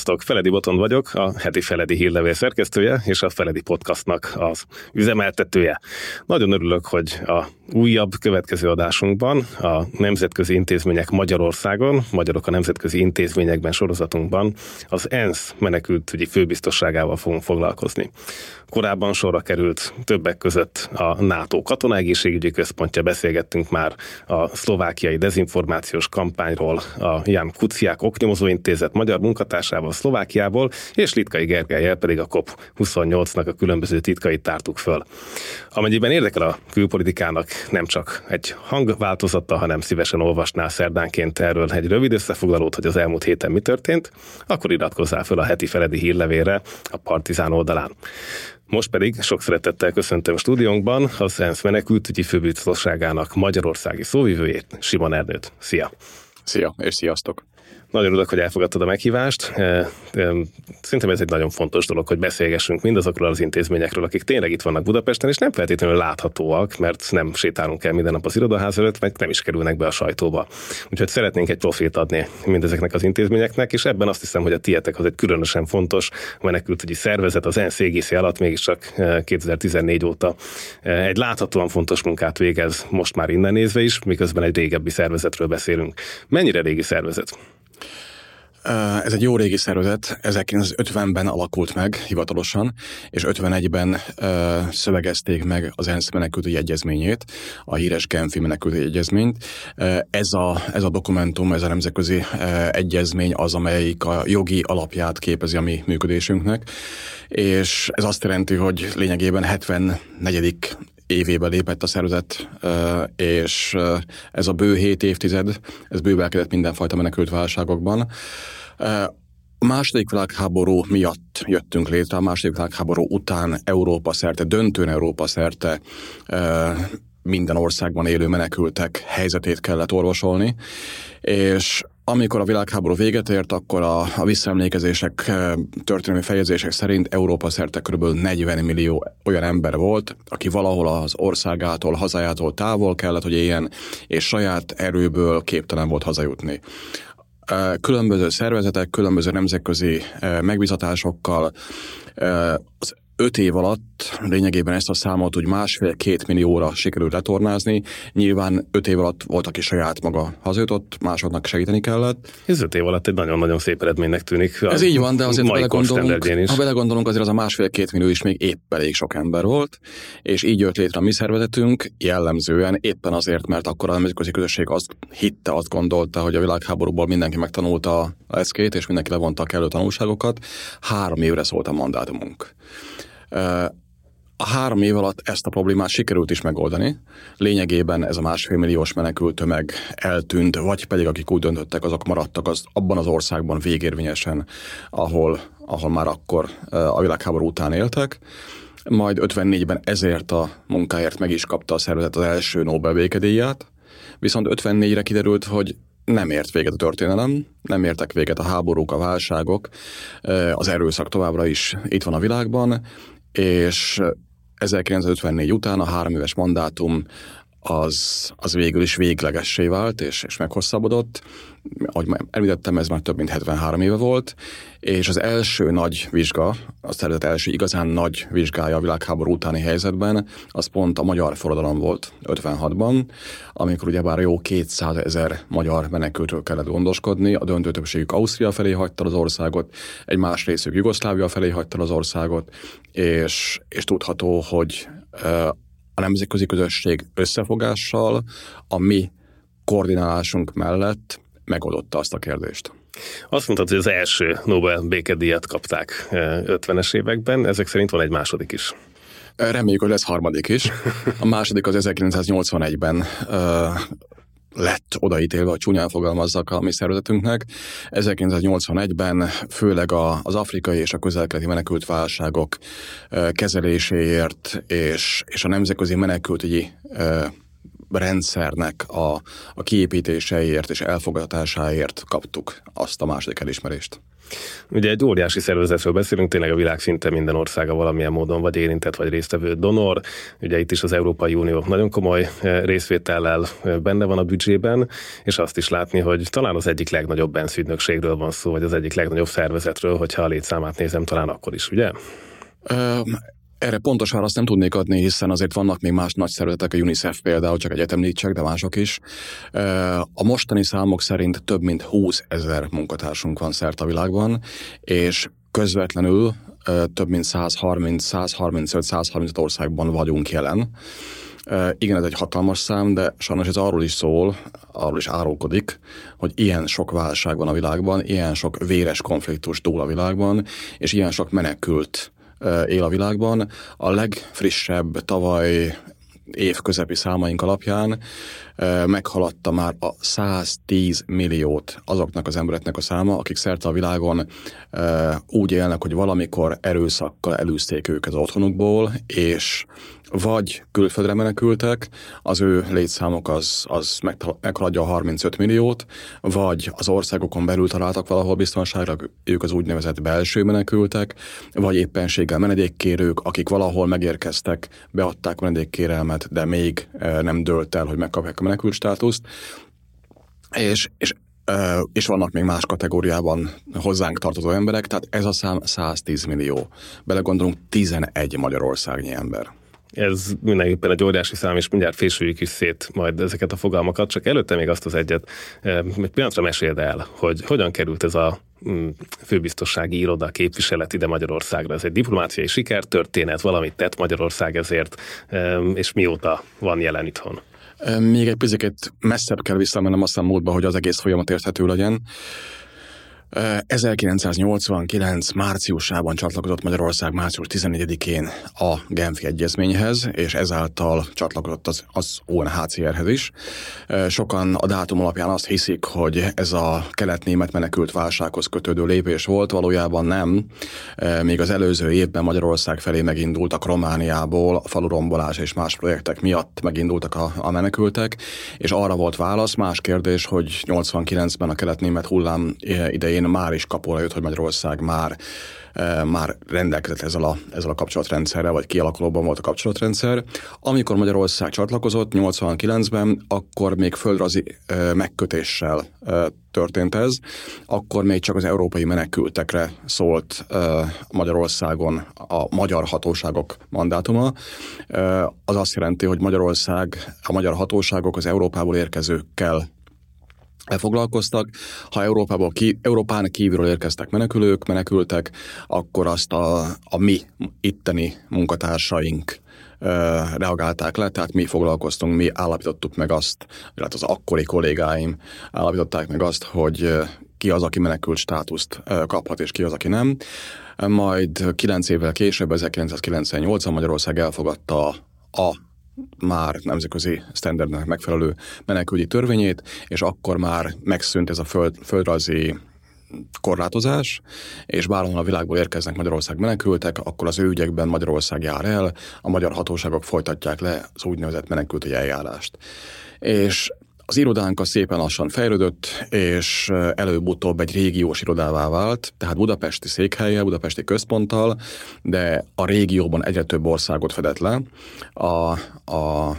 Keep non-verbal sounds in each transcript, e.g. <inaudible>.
Sziasztok! Feledi Botond vagyok, a heti Feledi hírlevél szerkesztője és a Feledi Podcastnak az üzemeltetője. Nagyon örülök, hogy a újabb következő adásunkban a Nemzetközi Intézmények Magyarországon, Magyarok a Nemzetközi Intézményekben sorozatunkban az ENSZ menekültügyi főbiztosságával fogunk foglalkozni. Korábban sorra került többek között a NATO katonaegészségügyi központja, beszélgettünk már a szlovákiai dezinformációs kampányról, a Jan Kuciák oknyomozó intézet magyar munkatársával Szlovákiából, és Litkai Gergelyel pedig a COP28-nak a különböző titkait tártuk föl. Amennyiben érdekel a külpolitikának nem csak egy hangváltozata, hanem szívesen olvasnál szerdánként erről egy rövid összefoglalót, hogy az elmúlt héten mi történt, akkor iratkozzál föl a heti Feledi hírlevére a Partizán oldalán. Most pedig sok szeretettel köszöntöm stúdiónkban az ENSZ menekültügyi főbiztosságának magyarországi szóvivőjét, Simon Ernőt. Szia! Szia, és sziasztok! Nagyon örülök, hogy elfogadtad a meghívást. Szerintem ez egy nagyon fontos dolog, hogy beszélgessünk mindazokról az intézményekről, akik tényleg itt vannak Budapesten, és nem feltétlenül láthatóak, mert nem sétálunk el minden nap az irodaház előtt, meg nem is kerülnek be a sajtóba. Úgyhogy szeretnénk egy profilt adni mindezeknek az intézményeknek, és ebben azt hiszem, hogy a tietek az egy különösen fontos menekültügyi szervezet, az égészi alatt mégiscsak 2014 óta egy láthatóan fontos munkát végez, most már innen nézve is, miközben egy régebbi szervezetről beszélünk. Mennyire régi szervezet? Ez egy jó régi szervezet, 1950-ben alakult meg hivatalosan, és 51-ben uh, szövegezték meg az ENSZ menekültügyi egyezményét, a híres Genfi menekültügyi egyezményt. Ez, a, ez a dokumentum, ez a nemzetközi egyezmény az, amelyik a jogi alapját képezi a mi működésünknek, és ez azt jelenti, hogy lényegében 74 évébe lépett a szervezet, és ez a bő hét évtized, ez bővelkedett mindenfajta menekült válságokban. A második világháború miatt jöttünk létre, a második világháború után Európa szerte, döntően Európa szerte minden országban élő menekültek helyzetét kellett orvosolni, és amikor a világháború véget ért, akkor a, a visszaemlékezések, eh, történelmi fejezések szerint Európa szerte kb. 40 millió olyan ember volt, aki valahol az országától, hazájától távol kellett, hogy éljen, és saját erőből képtelen volt hazajutni eh, különböző szervezetek, különböző nemzetközi eh, megbizatásokkal az öt év alatt lényegében ezt a számot úgy másfél-két millióra sikerült letornázni. Nyilván öt év alatt volt, aki saját maga hazajutott, másoknak segíteni kellett. Ez öt év alatt egy nagyon-nagyon szép eredménynek tűnik. Ez így van, de azért ha belegondolunk, ha belegondolunk, azért az a másfél-két millió is még épp elég sok ember volt, és így jött létre a mi szervezetünk jellemzően éppen azért, mert akkor a nemzetközi közösség azt hitte, azt gondolta, hogy a világháborúból mindenki megtanulta a eszkét, és mindenki levonta a kellő tanulságokat. Három évre szólt a mandátumunk. A három év alatt ezt a problémát sikerült is megoldani. Lényegében ez a másfél milliós menekült tömeg eltűnt, vagy pedig akik úgy döntöttek, azok maradtak az, abban az országban végérvényesen, ahol, ahol már akkor a világháború után éltek. Majd 54-ben ezért a munkáért meg is kapta a szervezet az első Nobel békedíját, viszont 54-re kiderült, hogy nem ért véget a történelem, nem értek véget a háborúk, a válságok, az erőszak továbbra is itt van a világban, és 1954 után a három éves mandátum az, az végül is véglegessé vált, és, és meghosszabbodott. Ahogy említettem, ez már több mint 73 éve volt, és az első nagy vizsga, a szervezet első igazán nagy vizsgája a világháború utáni helyzetben, az pont a magyar forradalom volt 56-ban, amikor ugyebár jó 200 ezer magyar menekültről kellett gondoskodni, a döntő többségük Ausztria felé hagyta az országot, egy más részük Jugoszlávia felé hagyta az országot, és, és tudható, hogy a nemzetközi közösség összefogással, a mi koordinálásunk mellett megoldotta azt a kérdést. Azt mondtad, hogy az első Nobel békedíjat kapták 50-es eh, években, ezek szerint van egy második is. Reméljük, hogy lesz harmadik is. A második az 1981-ben lett odaítélve, hogy csúnyán fogalmazzak a mi szervezetünknek. 1981-ben főleg az afrikai és a közelkeleti menekült válságok kezeléséért és, és a nemzetközi menekültügyi rendszernek a, a kiépítéseért és elfogadásáért kaptuk azt a második elismerést. Ugye egy óriási szervezetről beszélünk, tényleg a világ szinte minden országa valamilyen módon vagy érintett, vagy résztvevő donor. Ugye itt is az Európai Unió nagyon komoly eh, részvétellel eh, benne van a büdzsében, és azt is látni, hogy talán az egyik legnagyobb ENSZ ügynökségről van szó, vagy az egyik legnagyobb szervezetről, hogyha a létszámát nézem, talán akkor is, ugye? Erre pontos választ nem tudnék adni, hiszen azért vannak még más nagy szervezetek, a UNICEF például, csak egyet említsek, de mások is. A mostani számok szerint több mint 20 ezer munkatársunk van szerte a világban, és közvetlenül több mint 130-135-135 országban vagyunk jelen. Igen, ez egy hatalmas szám, de sajnos ez arról is szól, arról is árulkodik, hogy ilyen sok válság van a világban, ilyen sok véres konfliktus túl a világban, és ilyen sok menekült él a világban. A legfrissebb tavaly év közepi számaink alapján meghaladta már a 110 milliót azoknak az embereknek a száma, akik szerte a világon úgy élnek, hogy valamikor erőszakkal elűzték őket az otthonukból, és vagy külföldre menekültek, az ő létszámok az, az meghaladja a 35 milliót, vagy az országokon belül találtak valahol biztonságra, ők az úgynevezett belső menekültek, vagy éppenséggel menedékkérők, akik valahol megérkeztek, beadták a menedékkérelmet, de még nem dőlt el, hogy megkapják a menekült státuszt. És, és és vannak még más kategóriában hozzánk tartozó emberek, tehát ez a szám 110 millió. Belegondolunk 11 magyarországnyi ember. Ez mindenképpen egy óriási szám, és mindjárt fésüljük is szét majd ezeket a fogalmakat, csak előtte még azt az egyet, egy pillanatra meséld el, hogy hogyan került ez a mm, főbiztossági iroda képviselet ide Magyarországra. Ez egy diplomáciai sikertörténet, valamit tett Magyarország ezért, és mióta van jelen itthon? Még egy picit messzebb kell visszamennem aztán módba, hogy az egész folyamat érthető legyen. 1989. márciusában csatlakozott Magyarország március 14-én a Genfi Egyezményhez, és ezáltal csatlakozott az, az UNHCR-hez is. Sokan a dátum alapján azt hiszik, hogy ez a kelet-német menekült válsághoz kötődő lépés volt, valójában nem. Még az előző évben Magyarország felé megindultak Romániából, a falurombolás és más projektek miatt megindultak a, a menekültek, és arra volt válasz. Más kérdés, hogy 89-ben a kelet-német hullám idején elején már is kapóra jött, hogy Magyarország már e, már rendelkezett ezzel a, ezzel a kapcsolatrendszerrel, vagy kialakulóban volt a kapcsolatrendszer. Amikor Magyarország csatlakozott 89-ben, akkor még földrajzi e, megkötéssel e, történt ez, akkor még csak az európai menekültekre szólt Magyarországon a magyar hatóságok mandátuma. Az azt jelenti, hogy Magyarország, a magyar hatóságok az Európából érkezőkkel foglalkoztak. Ha Európából ki, Európán kívülről érkeztek menekülők, menekültek, akkor azt a, a mi itteni munkatársaink reagálták le, tehát mi foglalkoztunk, mi állapítottuk meg azt, illetve az akkori kollégáim állapították meg azt, hogy ki az, aki menekült státuszt kaphat, és ki az, aki nem. Majd kilenc évvel később, 1998-ban Magyarország elfogadta a már nemzetközi standardnek megfelelő menekülügyi törvényét, és akkor már megszűnt ez a föld, földrajzi korlátozás, és bárhol a világból érkeznek Magyarország menekültek, akkor az ő ügyekben Magyarország jár el, a magyar hatóságok folytatják le az úgynevezett menekültügyi eljárást. És az irodánk a szépen lassan fejlődött, és előbb-utóbb egy régiós irodává vált, tehát budapesti székhelye, budapesti központtal, de a régióban egyre több országot fedett le. A, a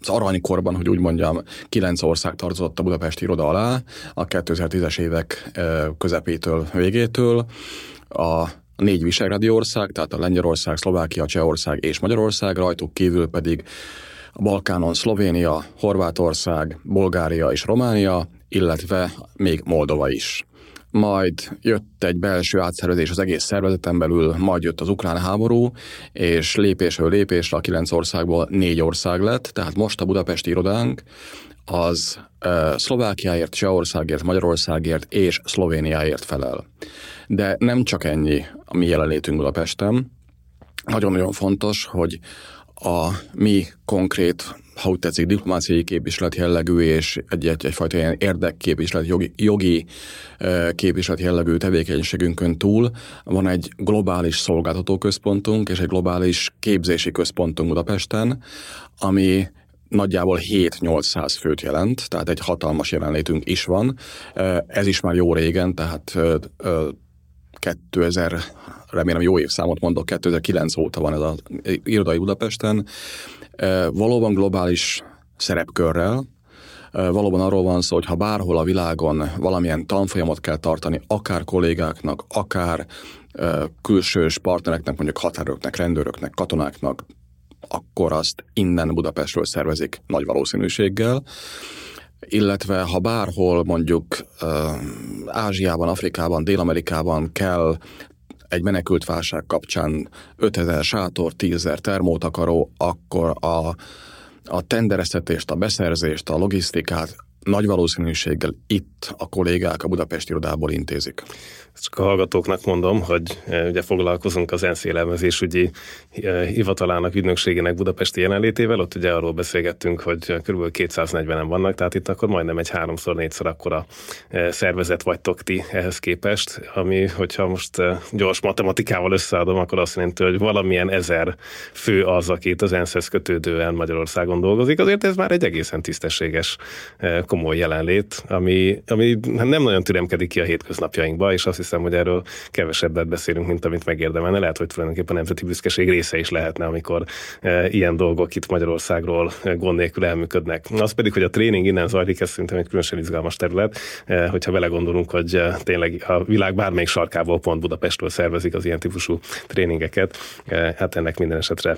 az aranykorban, hogy úgy mondjam, kilenc ország tartozott a budapesti iroda alá, a 2010-es évek közepétől, végétől. A négy visegrádi ország, tehát a Lengyelország, Szlovákia, Csehország és Magyarország, rajtuk kívül pedig a Balkánon Szlovénia, Horvátország, Bulgária és Románia, illetve még Moldova is. Majd jött egy belső átszervezés az egész szervezeten belül, majd jött az ukrán háború, és lépésről lépésre a kilenc országból négy ország lett, tehát most a budapesti irodánk az Szlovákiáért, Csehországért, Magyarországért és Szlovéniáért felel. De nem csak ennyi a mi jelenlétünk Budapesten. Nagyon-nagyon fontos, hogy a mi konkrét, ha úgy tetszik, diplomáciai képviselet jellegű és egy, egy, egyfajta ilyen érdekképviselet, jogi, jogi képviselet jellegű tevékenységünkön túl van egy globális szolgáltató központunk és egy globális képzési központunk Budapesten, ami nagyjából 7-800 főt jelent, tehát egy hatalmas jelenlétünk is van. Ez is már jó régen, tehát 2000, remélem jó évszámot mondok, 2009 óta van ez az irodai Budapesten. Valóban globális szerepkörrel, valóban arról van szó, hogy ha bárhol a világon valamilyen tanfolyamot kell tartani, akár kollégáknak, akár külsős partnereknek, mondjuk határoknak, rendőröknek, katonáknak, akkor azt innen Budapestről szervezik nagy valószínűséggel illetve ha bárhol mondjuk Ázsiában, Afrikában, Dél-Amerikában kell egy menekült válság kapcsán 5000 sátor, 10 termótakaró, akkor a, a tendereztetést, a beszerzést, a logisztikát nagy valószínűséggel itt a kollégák a Budapesti irodából intézik. Csak a hallgatóknak mondom, hogy e, ugye foglalkozunk az ENSZ élelmezésügyi e, hivatalának, ügynökségének budapesti jelenlétével, ott ugye arról beszélgettünk, hogy kb. 240-en vannak, tehát itt akkor majdnem egy háromszor, négyszer akkora e, szervezet vagytok ti ehhez képest, ami, hogyha most gyors matematikával összeadom, akkor azt jelenti, hogy valamilyen ezer fő az, aki itt az ENSZ-hez kötődően Magyarországon dolgozik. Azért ez már egy egészen tisztességes, komoly jelenlét, ami, ami nem nagyon türemkedik ki a hétköznapjainkba, és azt hiszem, hogy erről kevesebbet beszélünk, mint amit megérdemelne. Lehet, hogy tulajdonképpen a nemzeti büszkeség része is lehetne, amikor e, ilyen dolgok itt Magyarországról e, gond nélkül elműködnek. Az pedig, hogy a tréning innen zajlik, ez szerintem egy különösen izgalmas terület, e, hogyha vele gondolunk, hogy tényleg a világ bármelyik sarkából pont Budapestről szervezik az ilyen típusú tréningeket, hát ennek minden esetre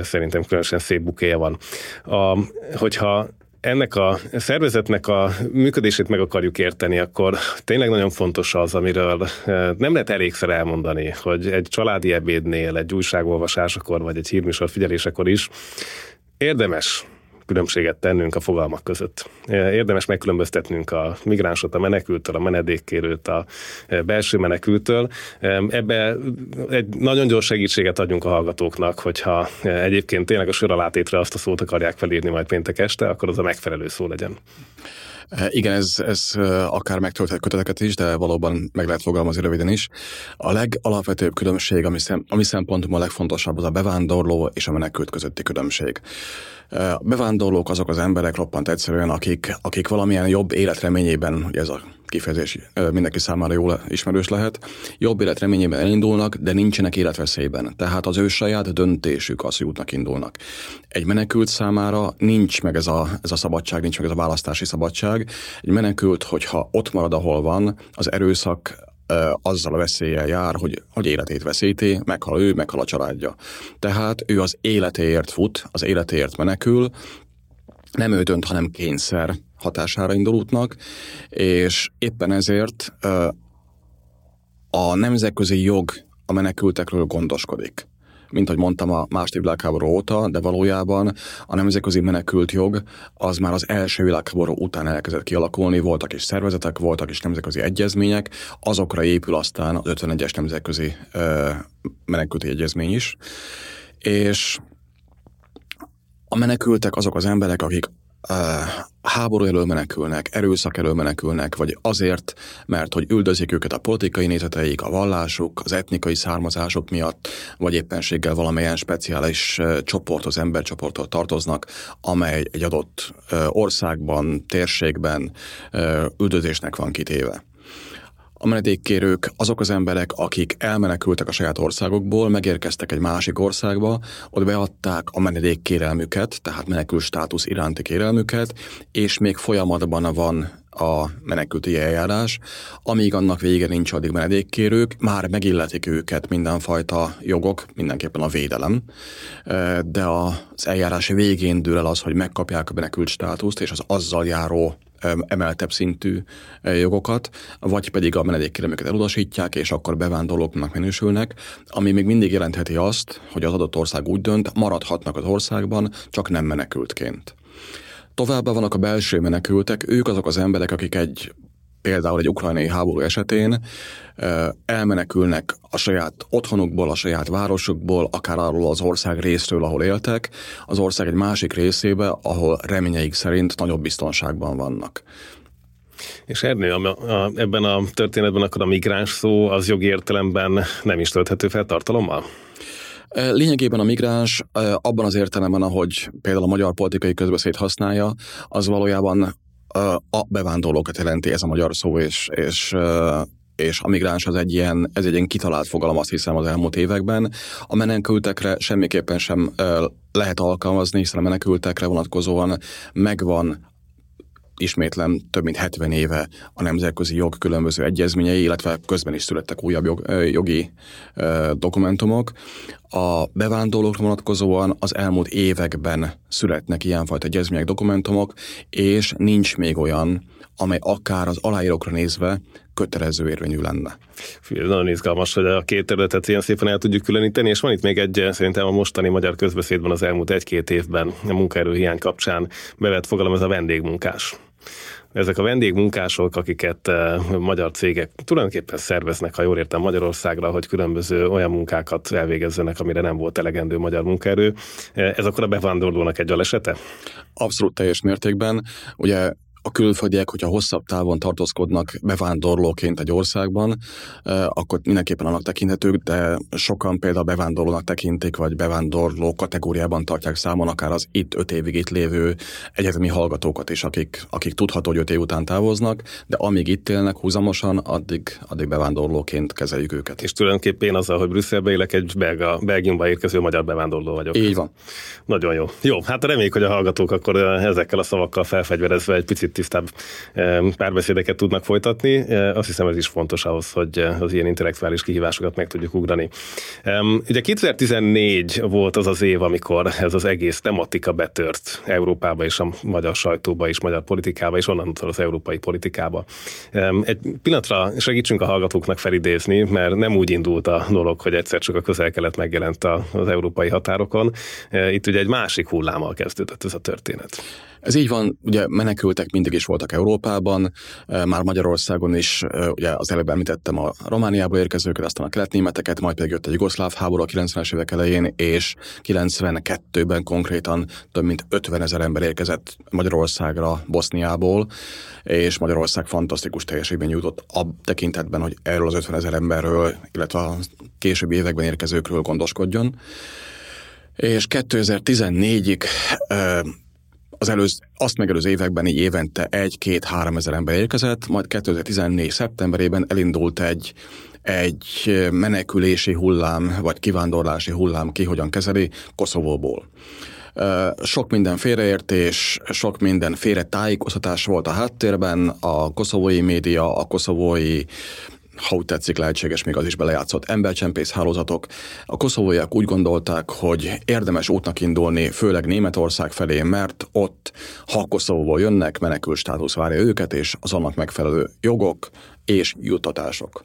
szerintem különösen szép bukéja van. A, hogyha ennek a szervezetnek a működését meg akarjuk érteni, akkor tényleg nagyon fontos az, amiről eh, nem lehet elégszer elmondani, hogy egy családi ebédnél, egy újságolvasásakor, vagy egy hírműsor figyelésekor is érdemes különbséget tennünk a fogalmak között. Érdemes megkülönböztetnünk a migránsot a menekültől, a menedékkérőt a belső menekültől. Ebbe egy nagyon gyors segítséget adjunk a hallgatóknak, hogyha egyébként tényleg a soralátétre azt a szót akarják felírni majd péntek este, akkor az a megfelelő szó legyen. Igen, ez, ez akár megtölthet köteteket is, de valóban meg lehet fogalmazni röviden is. A legalapvetőbb különbség, ami, szem, ami szempontomból a legfontosabb, az a bevándorló és a menekült közötti különbség. A bevándorlók azok az emberek roppant egyszerűen, akik, akik valamilyen jobb életreményében, ugye ez a kifejezés mindenki számára jól ismerős lehet, jobb életreményében elindulnak, de nincsenek életveszélyben. Tehát az ő saját döntésük az, hogy útnak indulnak. Egy menekült számára nincs meg ez a, ez a szabadság, nincs meg ez a választási szabadság. Egy menekült, hogyha ott marad, ahol van, az erőszak azzal a veszéllyel jár, hogy, hogy életét veszíti, meghal ő, meghal a családja. Tehát ő az életéért fut, az életéért menekül, nem ő dönt, hanem kényszer hatására indul útnak, és éppen ezért a nemzetközi jog a menekültekről gondoskodik. Mint ahogy mondtam, a második világháború óta, de valójában a nemzetközi menekült jog az már az első világháború után elkezdett kialakulni, voltak is szervezetek, voltak is nemzetközi egyezmények, azokra épül aztán az 51-es nemzetközi ö, menekülti egyezmény is, és a menekültek azok az emberek, akik háború elől menekülnek, erőszak elől menekülnek, vagy azért, mert hogy üldözik őket a politikai nézeteik, a vallásuk, az etnikai származások miatt, vagy éppenséggel valamilyen speciális csoporthoz, embercsoporthoz tartoznak, amely egy adott országban, térségben üldözésnek van kitéve. A menedékkérők azok az emberek, akik elmenekültek a saját országokból, megérkeztek egy másik országba, ott beadták a menedékkérelmüket, tehát menekül státusz iránti kérelmüket, és még folyamatban van a menekülti eljárás, amíg annak vége nincs, addig menedékkérők, már megilletik őket mindenfajta jogok, mindenképpen a védelem, de az eljárás végén dől el az, hogy megkapják a menekült státuszt, és az azzal járó emeltebb szintű jogokat, vagy pedig a menedékkérelmüket elutasítják, és akkor bevándorlóknak minősülnek, ami még mindig jelentheti azt, hogy az adott ország úgy dönt, maradhatnak az országban, csak nem menekültként. Továbbá vannak a belső menekültek, ők azok az emberek, akik egy például egy ukrajnai háború esetén elmenekülnek a saját otthonukból, a saját városukból, akár arról az ország részről, ahol éltek, az ország egy másik részébe, ahol reményeik szerint nagyobb biztonságban vannak. És Ernő, a, a, ebben a történetben akkor a migráns szó az jogi értelemben nem is tölthető fel tartalommal? Lényegében a migráns abban az értelemben, ahogy például a magyar politikai közbeszéd használja, az valójában a bevándorlókat jelenti ez a magyar szó, és, és és a migráns az egy ilyen, ez egy ilyen kitalált fogalom, azt hiszem az elmúlt években. A menekültekre semmiképpen sem lehet alkalmazni, hiszen a menekültekre vonatkozóan megvan ismétlem több mint 70 éve a nemzetközi jog különböző egyezményei, illetve közben is születtek újabb jog, jogi dokumentumok. A bevándorlókra vonatkozóan az elmúlt években születnek ilyenfajta egyezmények, dokumentumok, és nincs még olyan, amely akár az aláírókra nézve kötelező érvényű lenne. Nagyon izgalmas, hogy a két területet ilyen szépen el tudjuk különíteni, és van itt még egy, szerintem a mostani magyar közbeszédben az elmúlt egy-két évben a munkaerőhiány kapcsán bevett fogalom, ez a vendégmunkás ezek a vendégmunkások, akiket uh, magyar cégek tulajdonképpen szerveznek, ha jól értem Magyarországra, hogy különböző olyan munkákat elvégezzenek, amire nem volt elegendő magyar munkaerő. Ez akkor a bevándorlónak egy alesete? Abszolút teljes mértékben. Ugye a külföldiek, hogyha hosszabb távon tartózkodnak bevándorlóként egy országban, akkor mindenképpen annak tekinthetők, de sokan például bevándorlónak tekintik, vagy bevándorló kategóriában tartják számon akár az itt öt évig itt lévő egyetemi hallgatókat is, akik, akik tudható, hogy öt év után távoznak, de amíg itt élnek húzamosan, addig, addig bevándorlóként kezeljük őket. És tulajdonképpen én azzal, hogy Brüsszelbe élek, egy belga, Belgiumba érkező magyar bevándorló vagyok. Így van. Nagyon jó. Jó, hát reméljük, hogy a hallgatók akkor ezekkel a szavakkal felfegyverezve egy picit tisztább párbeszédeket tudnak folytatni. Azt hiszem ez is fontos ahhoz, hogy az ilyen intellektuális kihívásokat meg tudjuk ugrani. Ugye 2014 volt az az év, amikor ez az egész tematika betört Európába és a magyar sajtóba és magyar politikába, és onnantól az európai politikába. Egy pillanatra segítsünk a hallgatóknak felidézni, mert nem úgy indult a dolog, hogy egyszer csak a közel-kelet megjelent az európai határokon. Itt ugye egy másik hullámmal kezdődött ez a történet. Ez így van, ugye menekültek mindig is voltak Európában, már Magyarországon is, ugye az előbb említettem a Romániából érkezőket, aztán a keletnémeteket, majd pedig jött a jugoszláv háború a 90-es évek elején, és 92-ben konkrétan több mint 50 ezer ember érkezett Magyarországra Boszniából, és Magyarország fantasztikus teljesítmény jutott a tekintetben, hogy erről az 50 ezer emberről, illetve a későbbi években érkezőkről gondoskodjon. És 2014-ig az előz, azt megelőző években így évente egy-két-három ezer ember érkezett, majd 2014. szeptemberében elindult egy, egy menekülési hullám, vagy kivándorlási hullám, ki hogyan kezeli, Koszovóból. Sok minden félreértés, sok minden félretájékoztatás volt a háttérben, a koszovói média, a koszovói ha úgy tetszik, lehetséges még az is belejátszott embercsempész hálózatok. A koszovóiak úgy gondolták, hogy érdemes útnak indulni, főleg Németország felé, mert ott, ha Koszovóból jönnek, menekül státusz várja őket, és az annak megfelelő jogok és juttatások.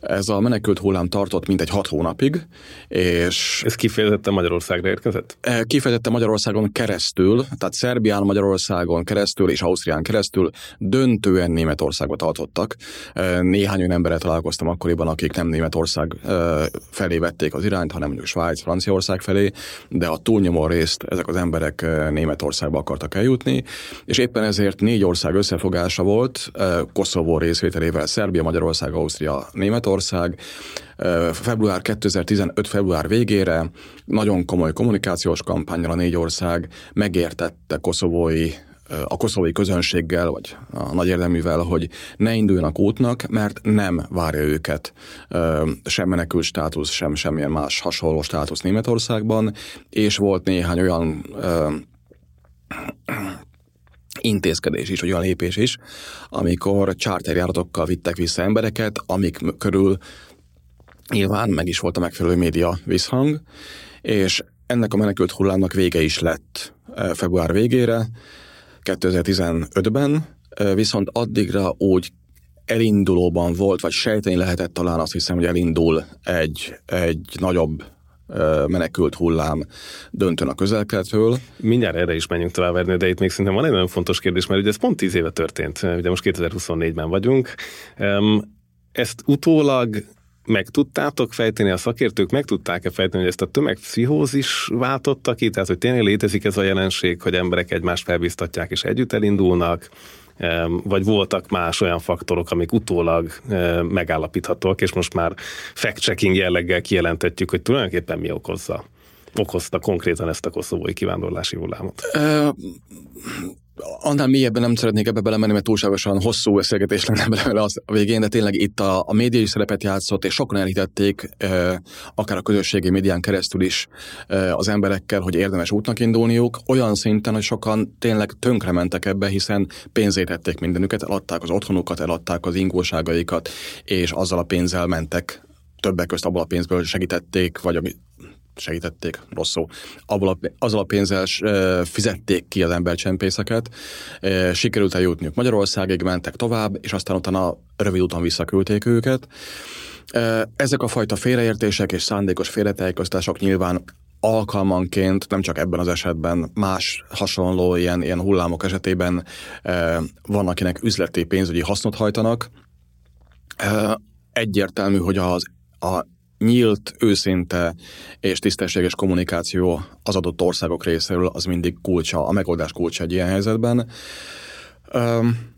Ez a menekült hullám tartott mintegy hat hónapig, és... Ez kifejezetten Magyarországra érkezett? E, kifejezetten Magyarországon keresztül, tehát Szerbián, Magyarországon keresztül és Ausztrián keresztül döntően Németországba tartottak. E, néhány olyan emberrel találkoztam akkoriban, akik nem Németország e, felé vették az irányt, hanem mondjuk Svájc, Franciaország felé, de a túlnyomó részt ezek az emberek Németországba akartak eljutni, és éppen ezért négy ország összefogása volt, Koszovó részvételével Szerbia, Magyarország, Ausztria, Németország, február 2015. február végére nagyon komoly kommunikációs kampányra négy ország megértette koszovói a koszovói közönséggel, vagy a nagy érdeművel, hogy ne induljanak útnak, mert nem várja őket sem menekült státusz, sem semmilyen más hasonló státusz Németországban, és volt néhány olyan intézkedés is, vagy olyan lépés is, amikor charterjáratokkal vittek vissza embereket, amik körül nyilván meg is volt a megfelelő média visszhang, és ennek a menekült hullámnak vége is lett február végére, 2015-ben, e, viszont addigra úgy elindulóban volt, vagy sejteni lehetett talán azt hiszem, hogy elindul egy, egy nagyobb menekült hullám döntön a közelkeletről. Mindjárt erre is menjünk tovább, de itt még szerintem van egy nagyon fontos kérdés, mert ugye ez pont tíz éve történt, ugye most 2024-ben vagyunk. Ezt utólag meg tudtátok fejteni, a szakértők meg tudták-e fejteni, hogy ezt a tömegpszichózis váltotta ki, tehát hogy tényleg létezik ez a jelenség, hogy emberek egymást felbiztatják és együtt elindulnak, vagy voltak más olyan faktorok, amik utólag megállapíthatók, és most már fact-checking jelleggel kijelentetjük, hogy tulajdonképpen mi okozza okozta konkrétan ezt a koszovói kivándorlási hullámot? Annál mélyebben nem szeretnék ebbe belemenni, mert túlságosan hosszú beszélgetés lenne <laughs> belőle az a végén, de tényleg itt a, a média is szerepet játszott, és sokan elhitették, akár a közösségi médián keresztül is az emberekkel, hogy érdemes útnak indulniuk, olyan szinten, hogy sokan tényleg tönkre mentek ebbe, hiszen pénzét ették mindenüket, eladták az otthonukat, eladták az ingóságaikat, és azzal a pénzzel mentek. Többek közt abból a pénzből segítették, vagy segítették, rossz szó, abból a, azzal a pénzzel fizették ki az embercsempészeket, sikerült eljutniuk Magyarországig, mentek tovább, és aztán utána rövid úton visszaküldték őket. Ezek a fajta félreértések és szándékos félretájékoztások nyilván alkalmanként, nem csak ebben az esetben, más hasonló ilyen, ilyen hullámok esetében van, akinek üzleti pénzügyi hasznot hajtanak. Egyértelmű, hogy az a nyílt, őszinte és tisztességes kommunikáció az adott országok részéről az mindig kulcsa, a megoldás kulcsa egy ilyen helyzetben. Um,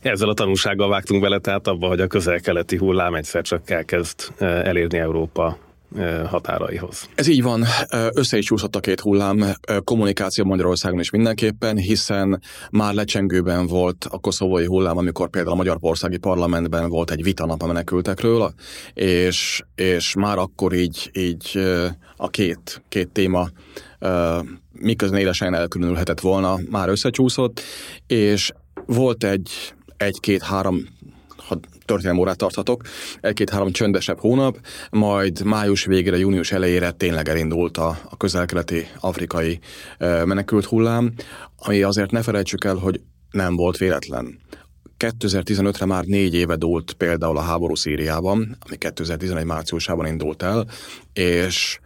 ezzel a tanulsággal vágtunk bele, tehát abba, hogy a közel-keleti hullám egyszer csak elkezd elérni Európa határaihoz. Ez így van, össze is csúszott a két hullám, kommunikáció Magyarországon is mindenképpen, hiszen már lecsengőben volt a koszovói hullám, amikor például a Magyarországi Parlamentben volt egy vitanap a menekültekről, és, és már akkor így, így a két, két téma miközben élesen elkülönülhetett volna, már összecsúszott, és volt egy egy-két-három történelmi órát tarthatok, egy-két-három csöndesebb hónap, majd május végére, június elejére tényleg elindult a, a közel-keleti afrikai menekült hullám, ami azért ne felejtsük el, hogy nem volt véletlen. 2015-re már négy éve dúlt például a háború Szíriában, ami 2011 márciusában indult el, és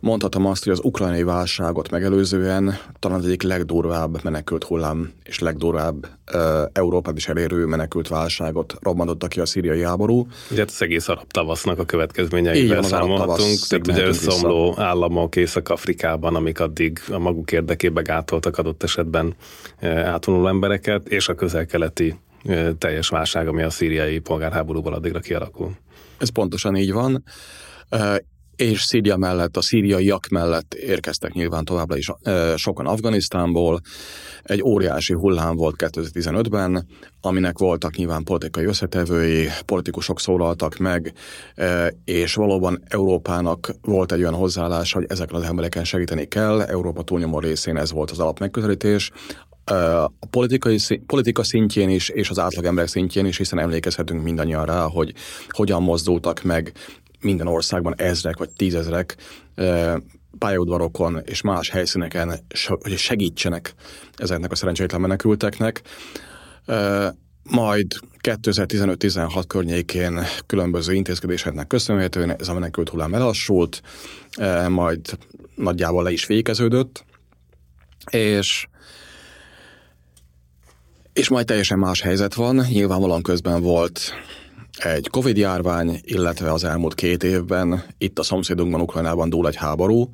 Mondhatom azt, hogy az ukrajnai válságot megelőzően talán az egyik legdurvább menekült hullám és legdurvább uh, Európát is elérő menekült válságot robbantotta ki a szíriai háború. Ugye hát az egész arab tavasznak a következményeivel számolhatunk. Tehát ugye összeomló államok Észak-Afrikában, amik addig a maguk érdekébe gátoltak adott esetben átvonuló embereket, és a közel-keleti teljes válság, ami a szíriai polgárháborúból addigra kialakul. Ez pontosan így van és Szíria mellett, a szíriaiak mellett érkeztek nyilván továbbra is sokan Afganisztánból. Egy óriási hullám volt 2015-ben, aminek voltak nyilván politikai összetevői, politikusok szólaltak meg, és valóban Európának volt egy olyan hozzáállás, hogy ezeken az embereken segíteni kell. Európa túlnyomó részén ez volt az alapmegközelítés a politikai, politika szintjén is, és az átlagember szintjén is, hiszen emlékezhetünk mindannyian rá, hogy hogyan mozdultak meg minden országban ezrek vagy tízezrek pályaudvarokon és más helyszíneken, hogy segítsenek ezeknek a szerencsétlen menekülteknek. Majd 2015-16 környékén különböző intézkedéseknek köszönhetően ez a menekült hullám elassult, majd nagyjából le is fékeződött, és és majd teljesen más helyzet van. Nyilvánvalóan közben volt egy Covid-járvány, illetve az elmúlt két évben itt a szomszédunkban, Ukrajnában dúl egy háború,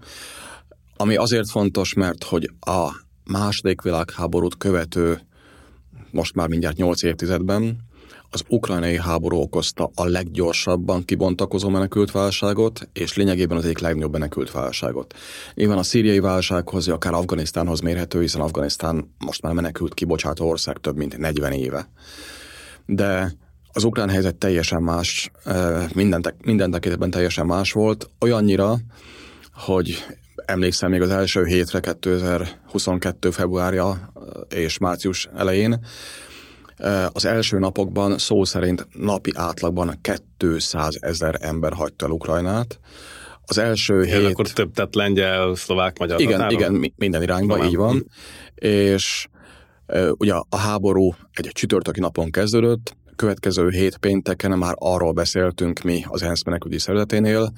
ami azért fontos, mert hogy a második világháborút követő, most már mindjárt nyolc évtizedben, az ukrajnai háború okozta a leggyorsabban kibontakozó menekült válságot, és lényegében az egyik legnagyobb menekült válságot. Nyilván a szíriai válsághoz, akár Afganisztánhoz mérhető, hiszen Afganisztán most már menekült kibocsátó ország több mint 40 éve. De az ukrán helyzet teljesen más, minden, minden tekintetben teljesen más volt, olyannyira, hogy emlékszem még az első hétre 2022. februárja és március elején, az első napokban szó szerint napi átlagban 200 ezer ember hagyta el Ukrajnát. Az első igen, hét... akkor több tett lengyel, szlovák, magyar Igen, határon? igen, minden irányba, így van. És ugye a háború egy csütörtöki napon kezdődött, következő hét pénteken már arról beszéltünk mi az ENSZ menekülti szervezeténél,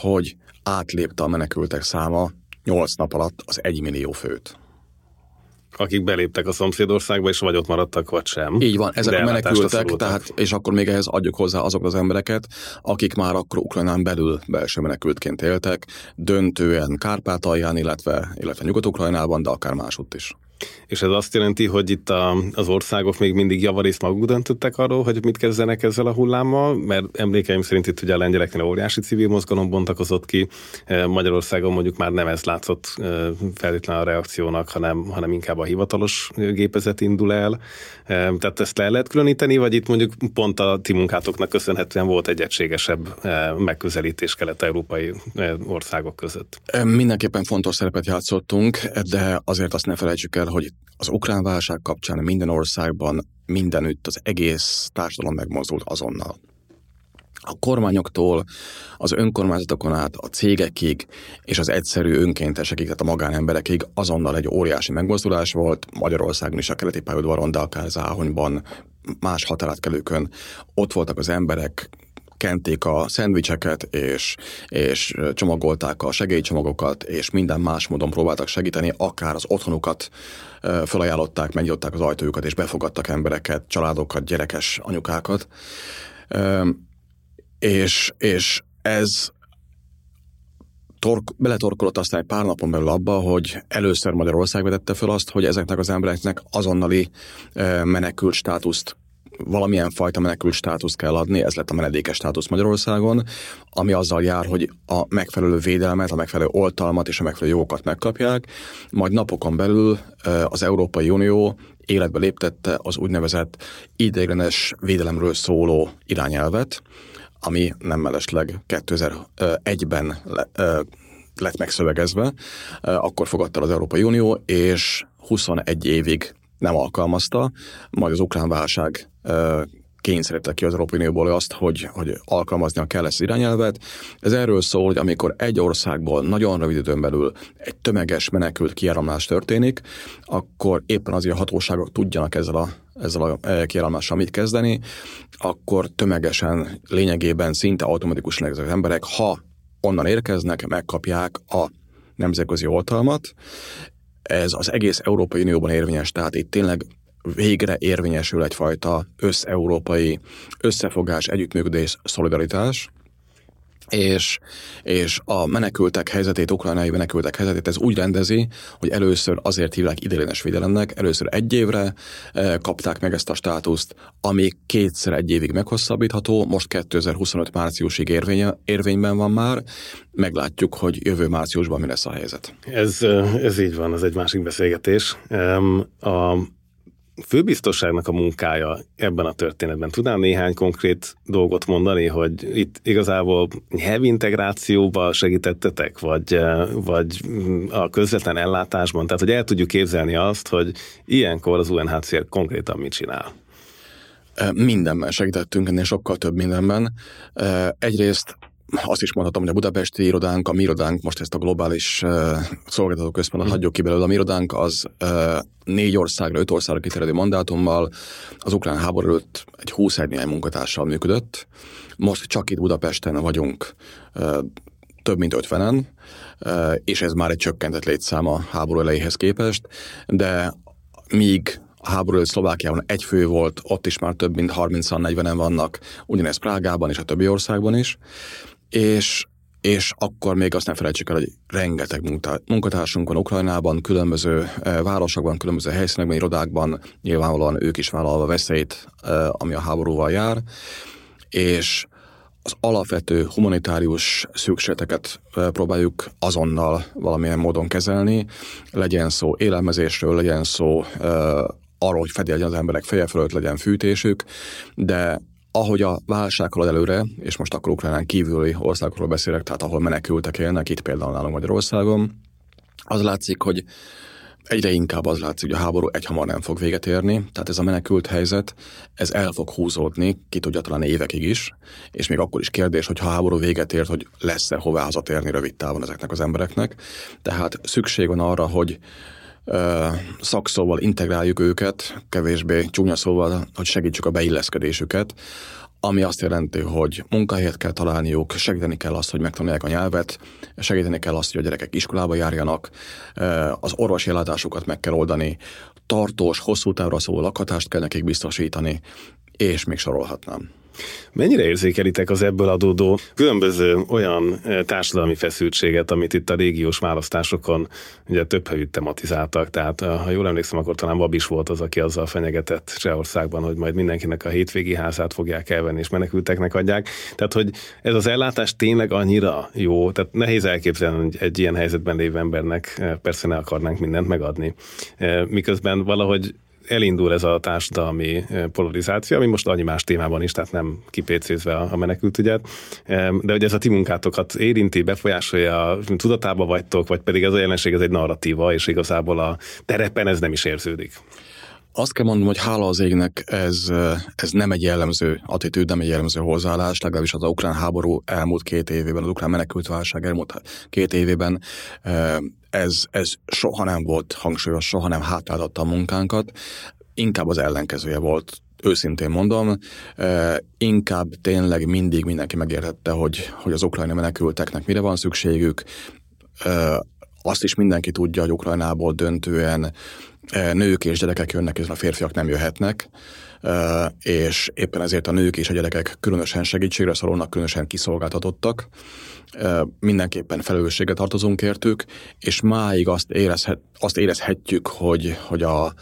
hogy átlépte a menekültek száma 8 nap alatt az 1 millió főt. Akik beléptek a szomszédországba, és vagy ott maradtak, vagy sem. Így van, ezek a menekültek, tehát, és akkor még ehhez adjuk hozzá azok az embereket, akik már akkor Ukrajnán belül belső menekültként éltek, döntően Kárpátalján, illetve, illetve Nyugat-Ukrajnában, de akár másutt is. És ez azt jelenti, hogy itt a, az országok még mindig javarészt maguk döntöttek arról, hogy mit kezdenek ezzel a hullámmal, mert emlékeim szerint itt ugye a lengyeleknél óriási civil mozgalom bontakozott ki, e, Magyarországon mondjuk már nem ez látszott e, feltétlenül a reakciónak, hanem, hanem inkább a hivatalos gépezet indul el. E, tehát ezt le lehet különíteni, vagy itt mondjuk pont a ti munkátoknak köszönhetően volt egy egységesebb megközelítés kelet-európai országok között? Mindenképpen fontos szerepet játszottunk, de azért azt ne felejtsük el, hogy az ukrán válság kapcsán minden országban, mindenütt az egész társadalom megmozdult azonnal. A kormányoktól, az önkormányzatokon át, a cégekig és az egyszerű önkéntesekig, tehát a magánemberekig azonnal egy óriási megmozdulás volt. Magyarországon is a keleti pályaudvaron, de akár Záhonyban, más határátkelőkön ott voltak az emberek, kenték a szendvicseket, és, és csomagolták a segélycsomagokat, és minden más módon próbáltak segíteni, akár az otthonukat felajánlották, megnyitották az ajtójukat, és befogadtak embereket, családokat, gyerekes anyukákat. És, és ez tork, beletorkolott aztán egy pár napon belül abba, hogy először Magyarország vetette fel azt, hogy ezeknek az embereknek azonnali menekült státuszt valamilyen fajta menekült státuszt kell adni, ez lett a menedékes státusz Magyarországon, ami azzal jár, hogy a megfelelő védelmet, a megfelelő oltalmat és a megfelelő jogokat megkapják, majd napokon belül az Európai Unió életbe léptette az úgynevezett ideiglenes védelemről szóló irányelvet, ami nem mellesleg 2001-ben lett megszövegezve, akkor fogadta az Európai Unió, és 21 évig nem alkalmazta, majd az ukrán válság kényszerítette ki az Európai Unióból azt, hogy, hogy alkalmaznia kell ezt irányelvet. Ez erről szól, hogy amikor egy országból nagyon rövid időn belül egy tömeges menekült kiáramlás történik, akkor éppen azért a hatóságok tudjanak ezzel a ezzel a kiáramlással mit kezdeni, akkor tömegesen, lényegében szinte automatikusan ezek az emberek, ha onnan érkeznek, megkapják a nemzetközi oltalmat, ez az egész Európai Unióban érvényes, tehát itt tényleg végre érvényesül egyfajta összeurópai összefogás, együttműködés, szolidaritás, és, és a menekültek helyzetét, ukrajnai menekültek helyzetét ez úgy rendezi, hogy először azért hívják ideiglenes védelemnek, először egy évre e, kapták meg ezt a státuszt, ami kétszer egy évig meghosszabbítható, most 2025 márciusig érvény, érvényben van már, meglátjuk, hogy jövő márciusban mi lesz a helyzet. Ez, ez így van, ez egy másik beszélgetés. A főbiztosságnak a munkája ebben a történetben? Tudnál néhány konkrét dolgot mondani, hogy itt igazából nyelvi integrációba segítettetek, vagy, vagy a közvetlen ellátásban? Tehát, hogy el tudjuk képzelni azt, hogy ilyenkor az UNHCR konkrétan mit csinál? Mindenben segítettünk, ennél sokkal több mindenben. Egyrészt azt is mondhatom, hogy a budapesti irodánk, a mi irodánk, most ezt a globális uh, szolgáltató központot mm. hagyjuk ki belőle, a mi irodánk az uh, négy országra, öt országra kiterjedő mandátummal az ukrán háború előtt egy 20 néhány munkatársal működött. Most csak itt Budapesten vagyunk uh, több mint ötvenen, uh, és ez már egy csökkentett létszám a háború elejéhez képest, de míg a háború előtt Szlovákiában egy fő volt, ott is már több mint 30-40-en vannak, ugyanez Prágában és a többi országban is és és akkor még azt nem felejtsük el, hogy rengeteg munkatársunk van Ukrajnában, különböző eh, városokban, különböző helyszínekben, irodákban, nyilvánvalóan ők is vállalva veszélyt, eh, ami a háborúval jár, és az alapvető humanitárius szükségleteket eh, próbáljuk azonnal valamilyen módon kezelni, legyen szó élelmezésről, legyen szó arról, hogy fedéljen az emberek feje fölött legyen fűtésük, de ahogy a válság halad előre, és most akkor Ukrajnán kívüli országokról beszélek, tehát ahol menekültek élnek, itt például nálunk Magyarországon, az látszik, hogy egyre inkább az látszik, hogy a háború egyhamar nem fog véget érni, tehát ez a menekült helyzet, ez el fog húzódni, ki tudja talán évekig is, és még akkor is kérdés, hogy ha a háború véget ért, hogy lesz-e hová hazatérni rövid távon ezeknek az embereknek. Tehát szükség van arra, hogy szakszóval integráljuk őket, kevésbé csúnya szóval, hogy segítsük a beilleszkedésüket, ami azt jelenti, hogy munkahelyet kell találniuk, segíteni kell azt, hogy megtanulják a nyelvet, segíteni kell azt, hogy a gyerekek iskolába járjanak, az orvosi ellátásukat meg kell oldani, tartós, hosszú távra szóló lakhatást kell nekik biztosítani, és még sorolhatnám. Mennyire érzékelitek az ebből adódó különböző olyan eh, társadalmi feszültséget, amit itt a régiós választásokon ugye több helyütt tematizáltak, tehát eh, ha jól emlékszem, akkor talán Babis volt az, aki azzal fenyegetett Csehországban, hogy majd mindenkinek a hétvégi házát fogják elvenni és menekülteknek adják. Tehát, hogy ez az ellátás tényleg annyira jó, tehát nehéz elképzelni, hogy egy ilyen helyzetben lévő embernek eh, persze ne akarnánk mindent megadni. Miközben valahogy elindul ez a társadalmi polarizáció, ami most annyi más témában is, tehát nem kipécézve a menekültügyet, de hogy ez a ti munkátokat érinti, befolyásolja, tudatába vagytok, vagy pedig ez a jelenség, ez egy narratíva, és igazából a terepen ez nem is érződik. Azt kell mondom, hogy hála az égnek ez, ez nem egy jellemző attitűd, nem egy jellemző hozzáállás, legalábbis az ukrán háború elmúlt két évében, az ukrán menekült válság elmúlt két évében ez, ez soha nem volt hangsúlyos, soha nem hátráltatta a munkánkat, inkább az ellenkezője volt őszintén mondom, inkább tényleg mindig mindenki megértette, hogy, hogy az ukrajnai menekülteknek mire van szükségük, azt is mindenki tudja, hogy Ukrajnából döntően nők és gyerekek jönnek, és a férfiak nem jöhetnek, és éppen ezért a nők és a gyerekek különösen segítségre szorulnak, különösen kiszolgáltatottak. Mindenképpen felelősséget tartozunk értük, és máig azt, érezhet, azt érezhetjük, hogy, hogy a,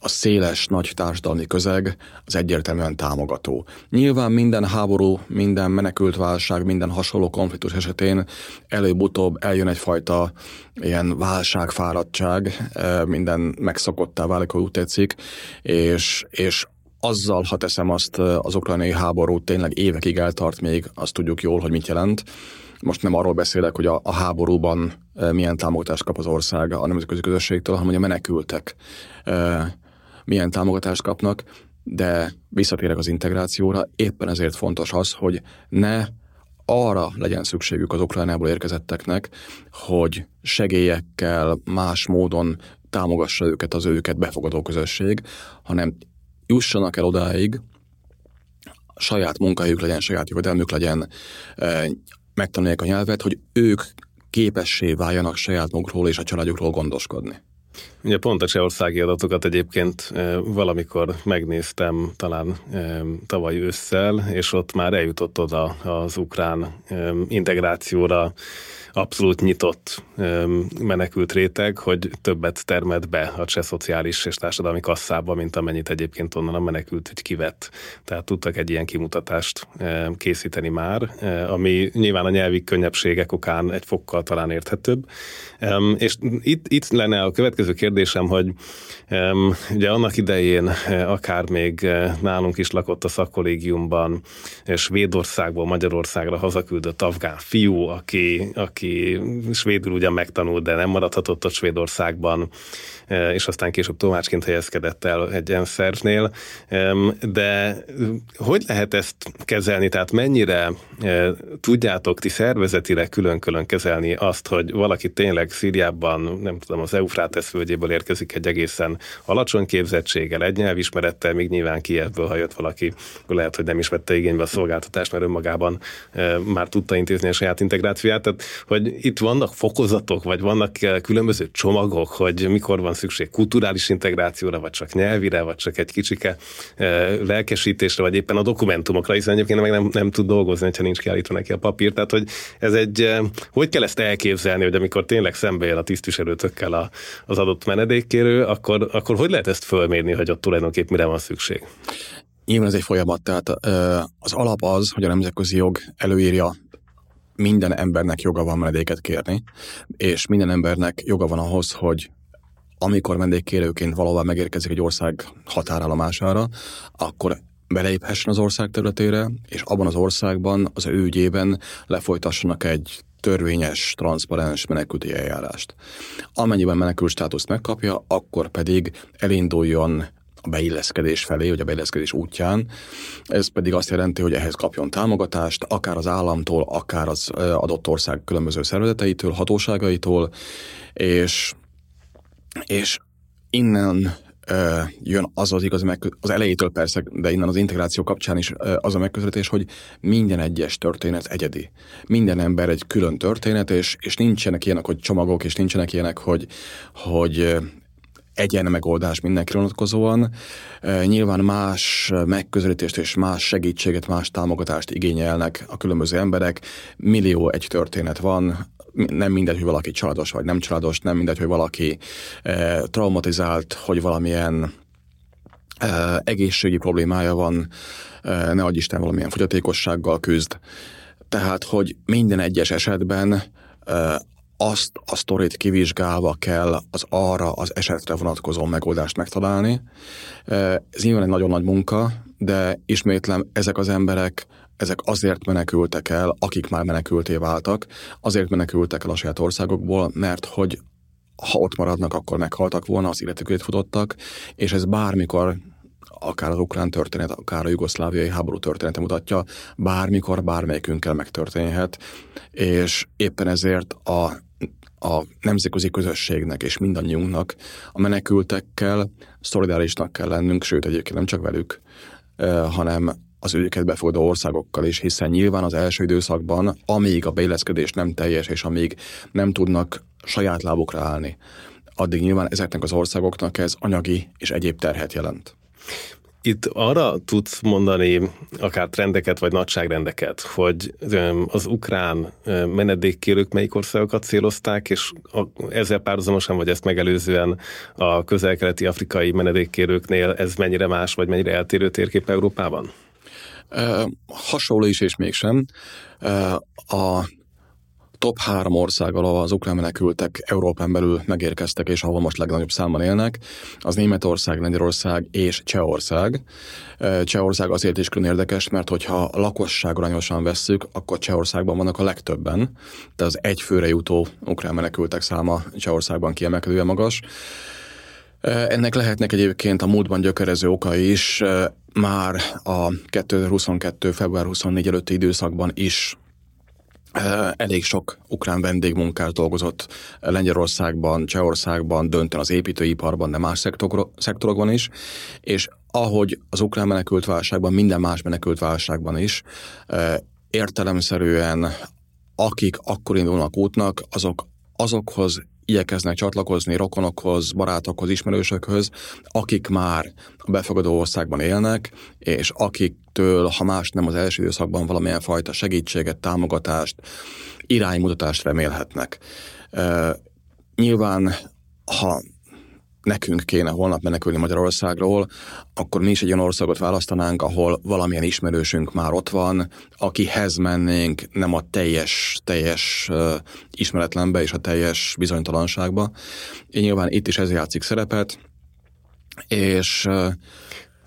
a széles, nagy társadalmi közeg az egyértelműen támogató. Nyilván minden háború, minden menekült válság, minden hasonló konfliktus esetén előbb-utóbb eljön egyfajta ilyen válságfáradtság, minden megszokottá válik, hogy úgy tetszik, és, és azzal, ha teszem azt, az ukrajnai háború tényleg évekig eltart még, azt tudjuk jól, hogy mit jelent. Most nem arról beszélek, hogy a, a háborúban milyen támogatást kap az ország a nemzetközi közösségtől, hanem hogy a menekültek milyen támogatást kapnak, de visszatérek az integrációra, éppen ezért fontos az, hogy ne arra legyen szükségük az Ukrajnából érkezetteknek, hogy segélyekkel, más módon támogassa őket az őket befogadó közösség, hanem jussanak el odáig, saját munkahelyük legyen, saját jövedelmük legyen, e, megtanulják a nyelvet, hogy ők képessé váljanak saját magukról és a családjukról gondoskodni. Ugye pont a csehországi adatokat egyébként valamikor megnéztem talán tavaly ősszel, és ott már eljutott oda az ukrán integrációra abszolút nyitott menekült réteg, hogy többet termett be a cseh szociális és társadalmi kasszába, mint amennyit egyébként onnan a menekült hogy kivett. Tehát tudtak egy ilyen kimutatást készíteni már, ami nyilván a nyelvi könnyebbségek okán egy fokkal talán érthetőbb. És itt, itt lenne a következő kérdésem, hogy ugye annak idején akár még nálunk is lakott a szakkollégiumban, Svédországból Magyarországra hazaküldött afgán fiú, aki, aki aki svédül ugyan megtanult, de nem maradhatott ott Svédországban, és aztán később tomácsként helyezkedett el egy ilyen szervnél. De hogy lehet ezt kezelni? Tehát mennyire e, tudjátok ti szervezetileg külön-külön kezelni azt, hogy valaki tényleg Szíriában, nem tudom, az Eufrátesz völgyéből érkezik egy egészen alacsony képzettséggel, egy nyelvismerettel, még nyilván Kievből, ha jött valaki, lehet, hogy nem is vette igénybe a szolgáltatást, mert önmagában e, már tudta intézni a saját integrációját. Tehát, hogy itt vannak fokozatok, vagy vannak eh, különböző csomagok, hogy mikor van szükség kulturális integrációra, vagy csak nyelvire, vagy csak egy kicsike eh, lelkesítésre, vagy éppen a dokumentumokra, hiszen egyébként meg nem, nem tud dolgozni, ha nincs kiállítva neki a papír. Tehát, hogy ez egy, eh, hogy kell ezt elképzelni, hogy amikor tényleg szembe jön a tisztviselőtökkel a, az adott menedékkérő, akkor, akkor hogy lehet ezt fölmérni, hogy ott tulajdonképpen mire van szükség? Nyilván ez egy folyamat, tehát az alap az, hogy a nemzetközi jog előírja minden embernek joga van menedéket kérni, és minden embernek joga van ahhoz, hogy amikor menedékkérőként valahol megérkezik egy ország határállomására, akkor beléphessen az ország területére, és abban az országban, az ő ügyében lefolytassanak egy törvényes, transzparens menekülti eljárást. Amennyiben menekült státuszt megkapja, akkor pedig elinduljon a beilleszkedés felé, vagy a beilleszkedés útján. Ez pedig azt jelenti, hogy ehhez kapjon támogatást, akár az államtól, akár az adott ország különböző szervezeteitől, hatóságaitól, és, és innen jön az az igaz, meg, az elejétől persze, de innen az integráció kapcsán is az a megközelítés, hogy minden egyes történet egyedi. Minden ember egy külön történet, és, és nincsenek ilyenek, hogy csomagok, és nincsenek ilyenek, hogy, hogy egyen megoldás mindenki vonatkozóan. Nyilván más megközelítést és más segítséget, más támogatást igényelnek a különböző emberek. Millió egy történet van, nem mindegy, hogy valaki családos vagy nem családos, nem mindegy, hogy valaki traumatizált, hogy valamilyen egészségi problémája van, ne adj Isten valamilyen fogyatékossággal küzd. Tehát, hogy minden egyes esetben azt a sztorit kivizsgálva kell az arra az esetre vonatkozó megoldást megtalálni. Ez nyilván egy nagyon nagy munka, de ismétlem, ezek az emberek ezek azért menekültek el, akik már menekülté váltak, azért menekültek el a saját országokból, mert hogy ha ott maradnak, akkor meghaltak volna, az életükét futottak, és ez bármikor akár az ukrán történet, akár a jugoszláviai háború története mutatja, bármikor bármelyikünkkel megtörténhet, és éppen ezért a a nemzetközi közösségnek és mindannyiunknak a menekültekkel szolidárisnak kell lennünk, sőt egyébként nem csak velük, hanem az őket befogadó országokkal is, hiszen nyilván az első időszakban, amíg a beilleszkedés nem teljes, és amíg nem tudnak saját lábukra állni, addig nyilván ezeknek az országoknak ez anyagi és egyéb terhet jelent. Itt arra tudsz mondani akár trendeket vagy nagyságrendeket, hogy az ukrán menedékkérők melyik országokat célozták, és ezzel párhuzamosan vagy ezt megelőzően a közel-keleti afrikai menedékkérőknél ez mennyire más, vagy mennyire eltérő térkép Európában? Hasonló is, és mégsem. a top három ország, ahol az ukrán menekültek Európán belül megérkeztek, és ahol most legnagyobb számban élnek, az Németország, Lengyelország és Csehország. Csehország azért is külön érdekes, mert hogyha a lakosság aranyosan vesszük, akkor Csehországban vannak a legtöbben, de az egy főre jutó ukrán menekültek száma Csehországban kiemelkedően magas. Ennek lehetnek egyébként a múltban gyökerező oka is, már a 2022. február 24 előtti időszakban is elég sok ukrán vendégmunkás dolgozott Lengyelországban, Csehországban, dönten az építőiparban, de más szektorokban is, és ahogy az ukrán menekült válságban, minden más menekült válságban is, értelemszerűen akik akkor indulnak útnak, azok azokhoz igyekeznek csatlakozni rokonokhoz, barátokhoz, ismerősökhöz, akik már a befogadó országban élnek, és akiktől, ha más nem az első időszakban valamilyen fajta segítséget, támogatást, iránymutatást remélhetnek. Nyilván, ha nekünk kéne holnap menekülni Magyarországról, akkor mi is egy olyan országot választanánk, ahol valamilyen ismerősünk már ott van, akihez mennénk nem a teljes, teljes ismeretlenbe és a teljes bizonytalanságba. Én nyilván itt is ez játszik szerepet, és uh,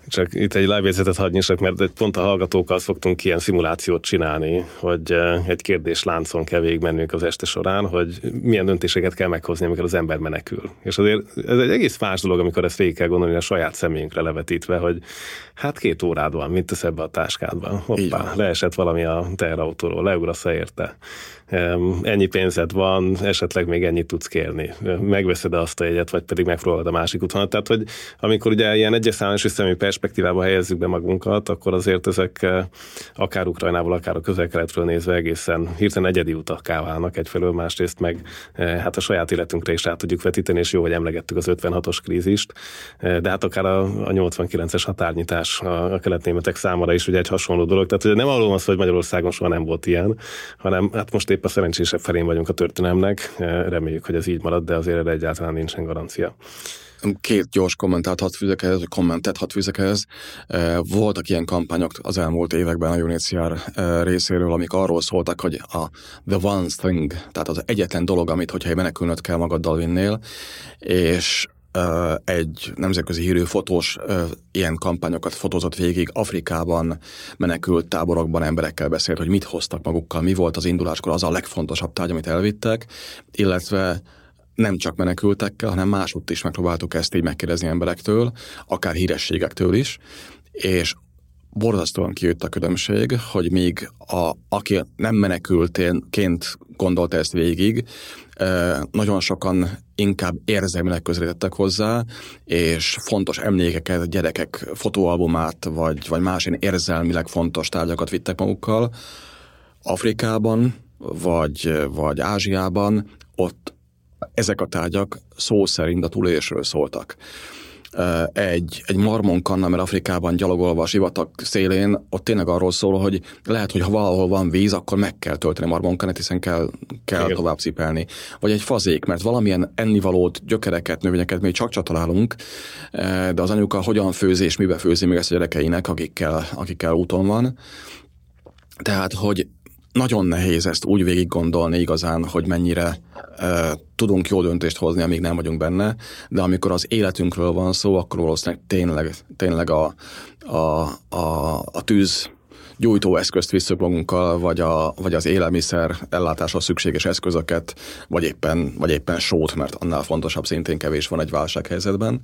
csak itt egy lábjegyzetet hagyni, mert pont a hallgatókkal szoktunk ilyen szimulációt csinálni, hogy egy kérdés láncon kell végigmennünk az este során, hogy milyen döntéseket kell meghozni, amikor az ember menekül. És azért ez egy egész más dolog, amikor ezt végig kell gondolni a saját személyünkre levetítve, hogy hát két órád van, mit tesz ebbe a táskádban? Hoppá, leesett valami a teherautóról, leugrasz érte ennyi pénzed van, esetleg még ennyit tudsz kérni. Megveszed azt a jegyet, vagy pedig megpróbálod a másik útvonalat. Tehát, hogy amikor ugye ilyen egyes és személy perspektívába helyezzük be magunkat, akkor azért ezek eh, akár Ukrajnából, akár a közel-keletről nézve egészen hirtelen egyedi utakká válnak egyfelől, másrészt meg eh, hát a saját életünkre is rá tudjuk vetíteni, és jó, hogy emlegettük az 56-os krízist, eh, de hát akár a, a 89-es határnyitás a, a keletnémetek számára is ugye egy hasonló dolog. Tehát ugye nem arról van szó, hogy Magyarországon soha nem volt ilyen, hanem hát most épp a szerencsésebb felén vagyunk a történelmnek, reméljük, hogy ez így marad, de azért erre egyáltalán nincsen garancia két gyors kommentát hadd fűzek ehhez, kommentet hadd fűzek ehhez. Voltak ilyen kampányok az elmúlt években a UNHCR részéről, amik arról szóltak, hogy a the one thing, tehát az egyetlen dolog, amit hogyha menekülnöd kell magaddal vinnél, és egy nemzetközi hírű fotós ilyen kampányokat fotózott végig Afrikában, menekült táborokban emberekkel beszélt, hogy mit hoztak magukkal, mi volt az induláskor az a legfontosabb tárgy, amit elvittek, illetve nem csak menekültekkel, hanem másútt is megpróbáltuk ezt így megkérdezni emberektől, akár hírességektől is, és borzasztóan kijött a különbség, hogy még a, aki nem menekülténként gondolta ezt végig, nagyon sokan inkább érzelmileg közelítettek hozzá, és fontos emlékeket, gyerekek fotóalbumát, vagy, vagy más ilyen érzelmileg fontos tárgyakat vittek magukkal. Afrikában, vagy, vagy Ázsiában ott ezek a tárgyak szó szerint a túlélésről szóltak egy, egy marmonkanna, mert Afrikában gyalogolva a sivatag szélén, ott tényleg arról szól, hogy lehet, hogy ha valahol van víz, akkor meg kell tölteni marmonkannát, hiszen kell, kell tovább cipelni. Vagy egy fazék, mert valamilyen ennivalót, gyökereket, növényeket még csak csatolálunk, de az anyuka hogyan főzi és mibe főzi még ezt a gyerekeinek, akikkel, akikkel úton van. Tehát, hogy nagyon nehéz ezt úgy végig gondolni igazán, hogy mennyire e, tudunk jó döntést hozni, amíg nem vagyunk benne, de amikor az életünkről van szó, akkor valószínűleg tényleg, tényleg a, a, a, a tűz gyújtóeszközt visszük magunkkal, vagy, a, vagy az élelmiszer ellátáshoz szükséges eszközöket, vagy éppen, vagy éppen sót, mert annál fontosabb szintén kevés van egy válsághelyzetben.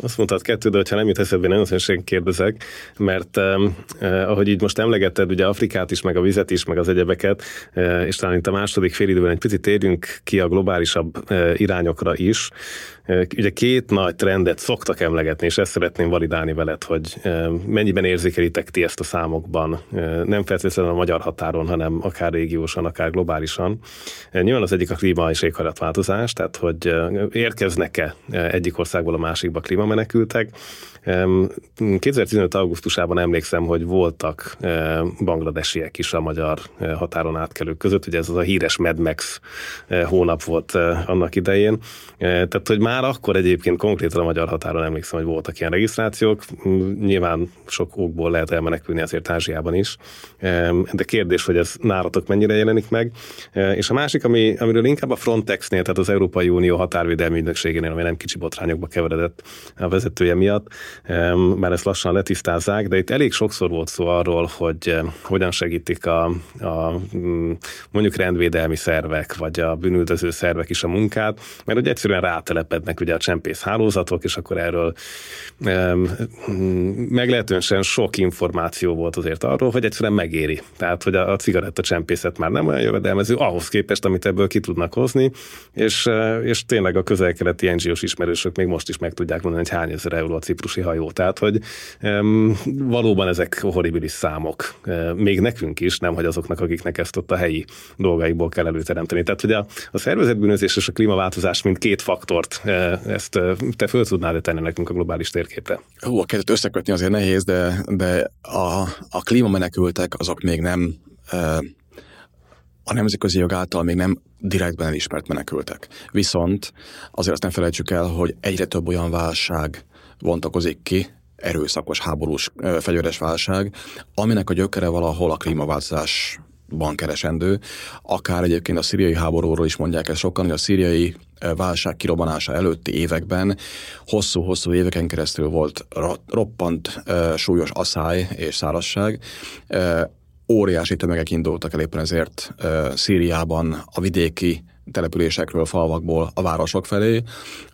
Azt mondtad kettő, de ha nem jut eszedbe, nagyon szívesen kérdezek, mert eh, ahogy így most emlegetted, ugye Afrikát is, meg a vizet is, meg az egyebeket, eh, és talán itt a második félidőben egy picit térjünk ki a globálisabb eh, irányokra is. Ugye két nagy trendet szoktak emlegetni, és ezt szeretném validálni veled, hogy mennyiben érzékelitek ti ezt a számokban, nem feltétlenül a magyar határon, hanem akár régiósan, akár globálisan. Nyilván az egyik a klíma és éghajlatváltozás, tehát hogy érkeznek-e egyik országból a másikba klímamenekültek, 2015. augusztusában emlékszem, hogy voltak bangladesiek is a magyar határon átkelők között, ugye ez az a híres Mad Max hónap volt annak idején. Tehát, hogy már akkor egyébként konkrétan a magyar határon emlékszem, hogy voltak ilyen regisztrációk. Nyilván sok okból lehet elmenekülni azért Ázsiában is. De kérdés, hogy ez nálatok mennyire jelenik meg. És a másik, ami, amiről inkább a Frontexnél, tehát az Európai Unió határvédelmi ügynökségénél, ami nem kicsi botrányokba keveredett a vezetője miatt, már ezt lassan letisztázzák, de itt elég sokszor volt szó arról, hogy hogyan segítik a, a mm, mondjuk rendvédelmi szervek, vagy a bűnüldöző szervek is a munkát, mert ugye egyszerűen rátelepednek ugye a csempész hálózatok, és akkor erről meglehetősen sok információ volt azért arról, hogy egyszerűen megéri. Tehát, hogy a, a cigaretta csempészet már nem olyan jövedelmező, ahhoz képest, amit ebből ki tudnak hozni, és, és tényleg a közel-keleti NGO-s ismerősök még most is meg tudják mondani, hogy hány ezer euró a ciprusi hajó. Tehát, hogy um, valóban ezek horribilis számok. Uh, még nekünk is, nem hogy azoknak, akiknek ezt ott a helyi dolgaikból kell előteremteni. Tehát, hogy a, a szervezetbűnözés és a klímaváltozás, mint két faktort, ezt te föl tudnád tenni nekünk a globális térképre? Hú, a kettőt összekötni azért nehéz, de, de a, a klímamenekültek azok még nem a nemzetközi jog által még nem direktben elismert menekültek. Viszont azért azt nem felejtsük el, hogy egyre több olyan válság bontakozik ki, erőszakos háborús fegyveres válság, aminek a gyökere valahol a klímaváltozásban keresendő. Akár egyébként a szíriai háborúról is mondják ezt sokan, hogy a szíriai válság kirobbanása előtti években hosszú-hosszú éveken keresztül volt roppant súlyos asszály és szárazság. Óriási tömegek indultak el éppen ezért Szíriában a vidéki településekről, falvakból a városok felé,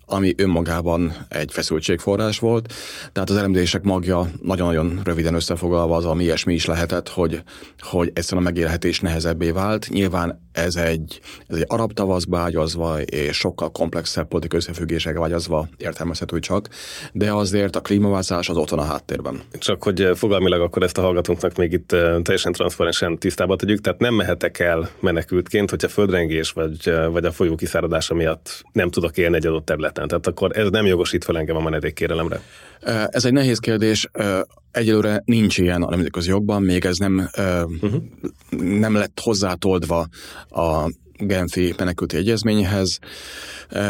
ami önmagában egy feszültségforrás volt. Tehát az elemzések magja nagyon-nagyon röviden összefoglalva az, ami ilyesmi is lehetett, hogy, hogy egyszerűen a megélhetés nehezebbé vált. Nyilván ez egy, ez egy arab tavaszba ágyazva, és sokkal komplexebb politikai összefüggésekbe ágyazva értelmezhető csak, de azért a klímaváltozás az ott a háttérben. Csak hogy eh, fogalmilag akkor ezt a hallgatónknak még itt eh, teljesen transzparensen tisztába tegyük, tehát nem mehetek el menekültként, hogyha földrengés vagy, eh, vagy a folyó kiszáradása miatt nem tudok élni egy adott területen. Tehát akkor ez nem jogosít fel engem a menedékkérelemre. Ez egy nehéz kérdés. Egyelőre nincs ilyen a nemzetközi jogban, még ez nem, uh-huh. nem lett hozzátoldva a Genfi menekülti egyezményhez,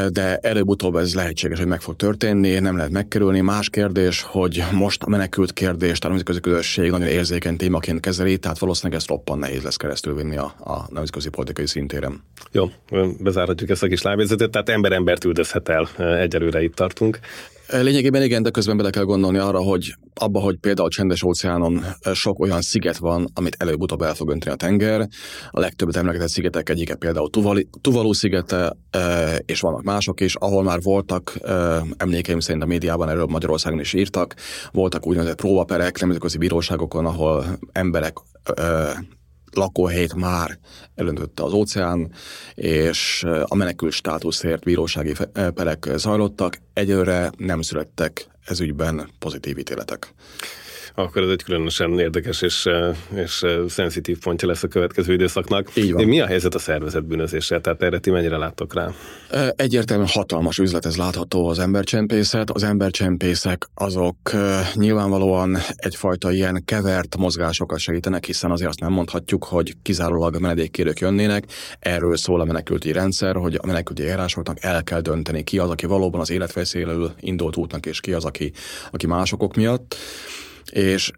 de előbb-utóbb ez lehetséges, hogy meg fog történni, nem lehet megkerülni. Más kérdés, hogy most a menekült kérdést a nemzetközi közösség nagyon érzékeny témaként kezeli, tehát valószínűleg ezt roppan nehéz lesz keresztül vinni a, a nemzetközi politikai szintéren. Jó, bezárhatjuk ezt a kis lábjegyzetet, tehát ember-embert üldözhet el, egyelőre itt tartunk. Lényegében igen, de közben bele kell gondolni arra, hogy abba, hogy például a csendes óceánon sok olyan sziget van, amit előbb-utóbb el fog önteni a tenger. A legtöbbet emlegetett szigetek egyike például Tuvalu, Tuvalu szigete, és vannak mások is, ahol már voltak, emlékeim szerint a médiában erről Magyarországon is írtak, voltak úgynevezett próbaperek nemzetközi bíróságokon, ahol emberek lakóhelyét már elöntötte az óceán, és a menekült státuszért bírósági perek zajlottak. Egyelőre nem születtek ez ügyben pozitív ítéletek. Akkor ez egy különösen érdekes és, és szenzitív pontja lesz a következő időszaknak. Így van. Mi a helyzet a szervezet bűnözéssel? Tehát erre ti mennyire láttok rá? Egyértelműen hatalmas üzlet ez látható az embercsempészet. Az embercsempészek azok nyilvánvalóan egyfajta ilyen kevert mozgásokat segítenek, hiszen azért azt nem mondhatjuk, hogy kizárólag a menedékkérők jönnének. Erről szól a menekülti rendszer, hogy a menekülti járásoknak el kell dönteni ki az, aki valóban az életveszélyelől indult útnak, és ki az, aki, aki másokok miatt és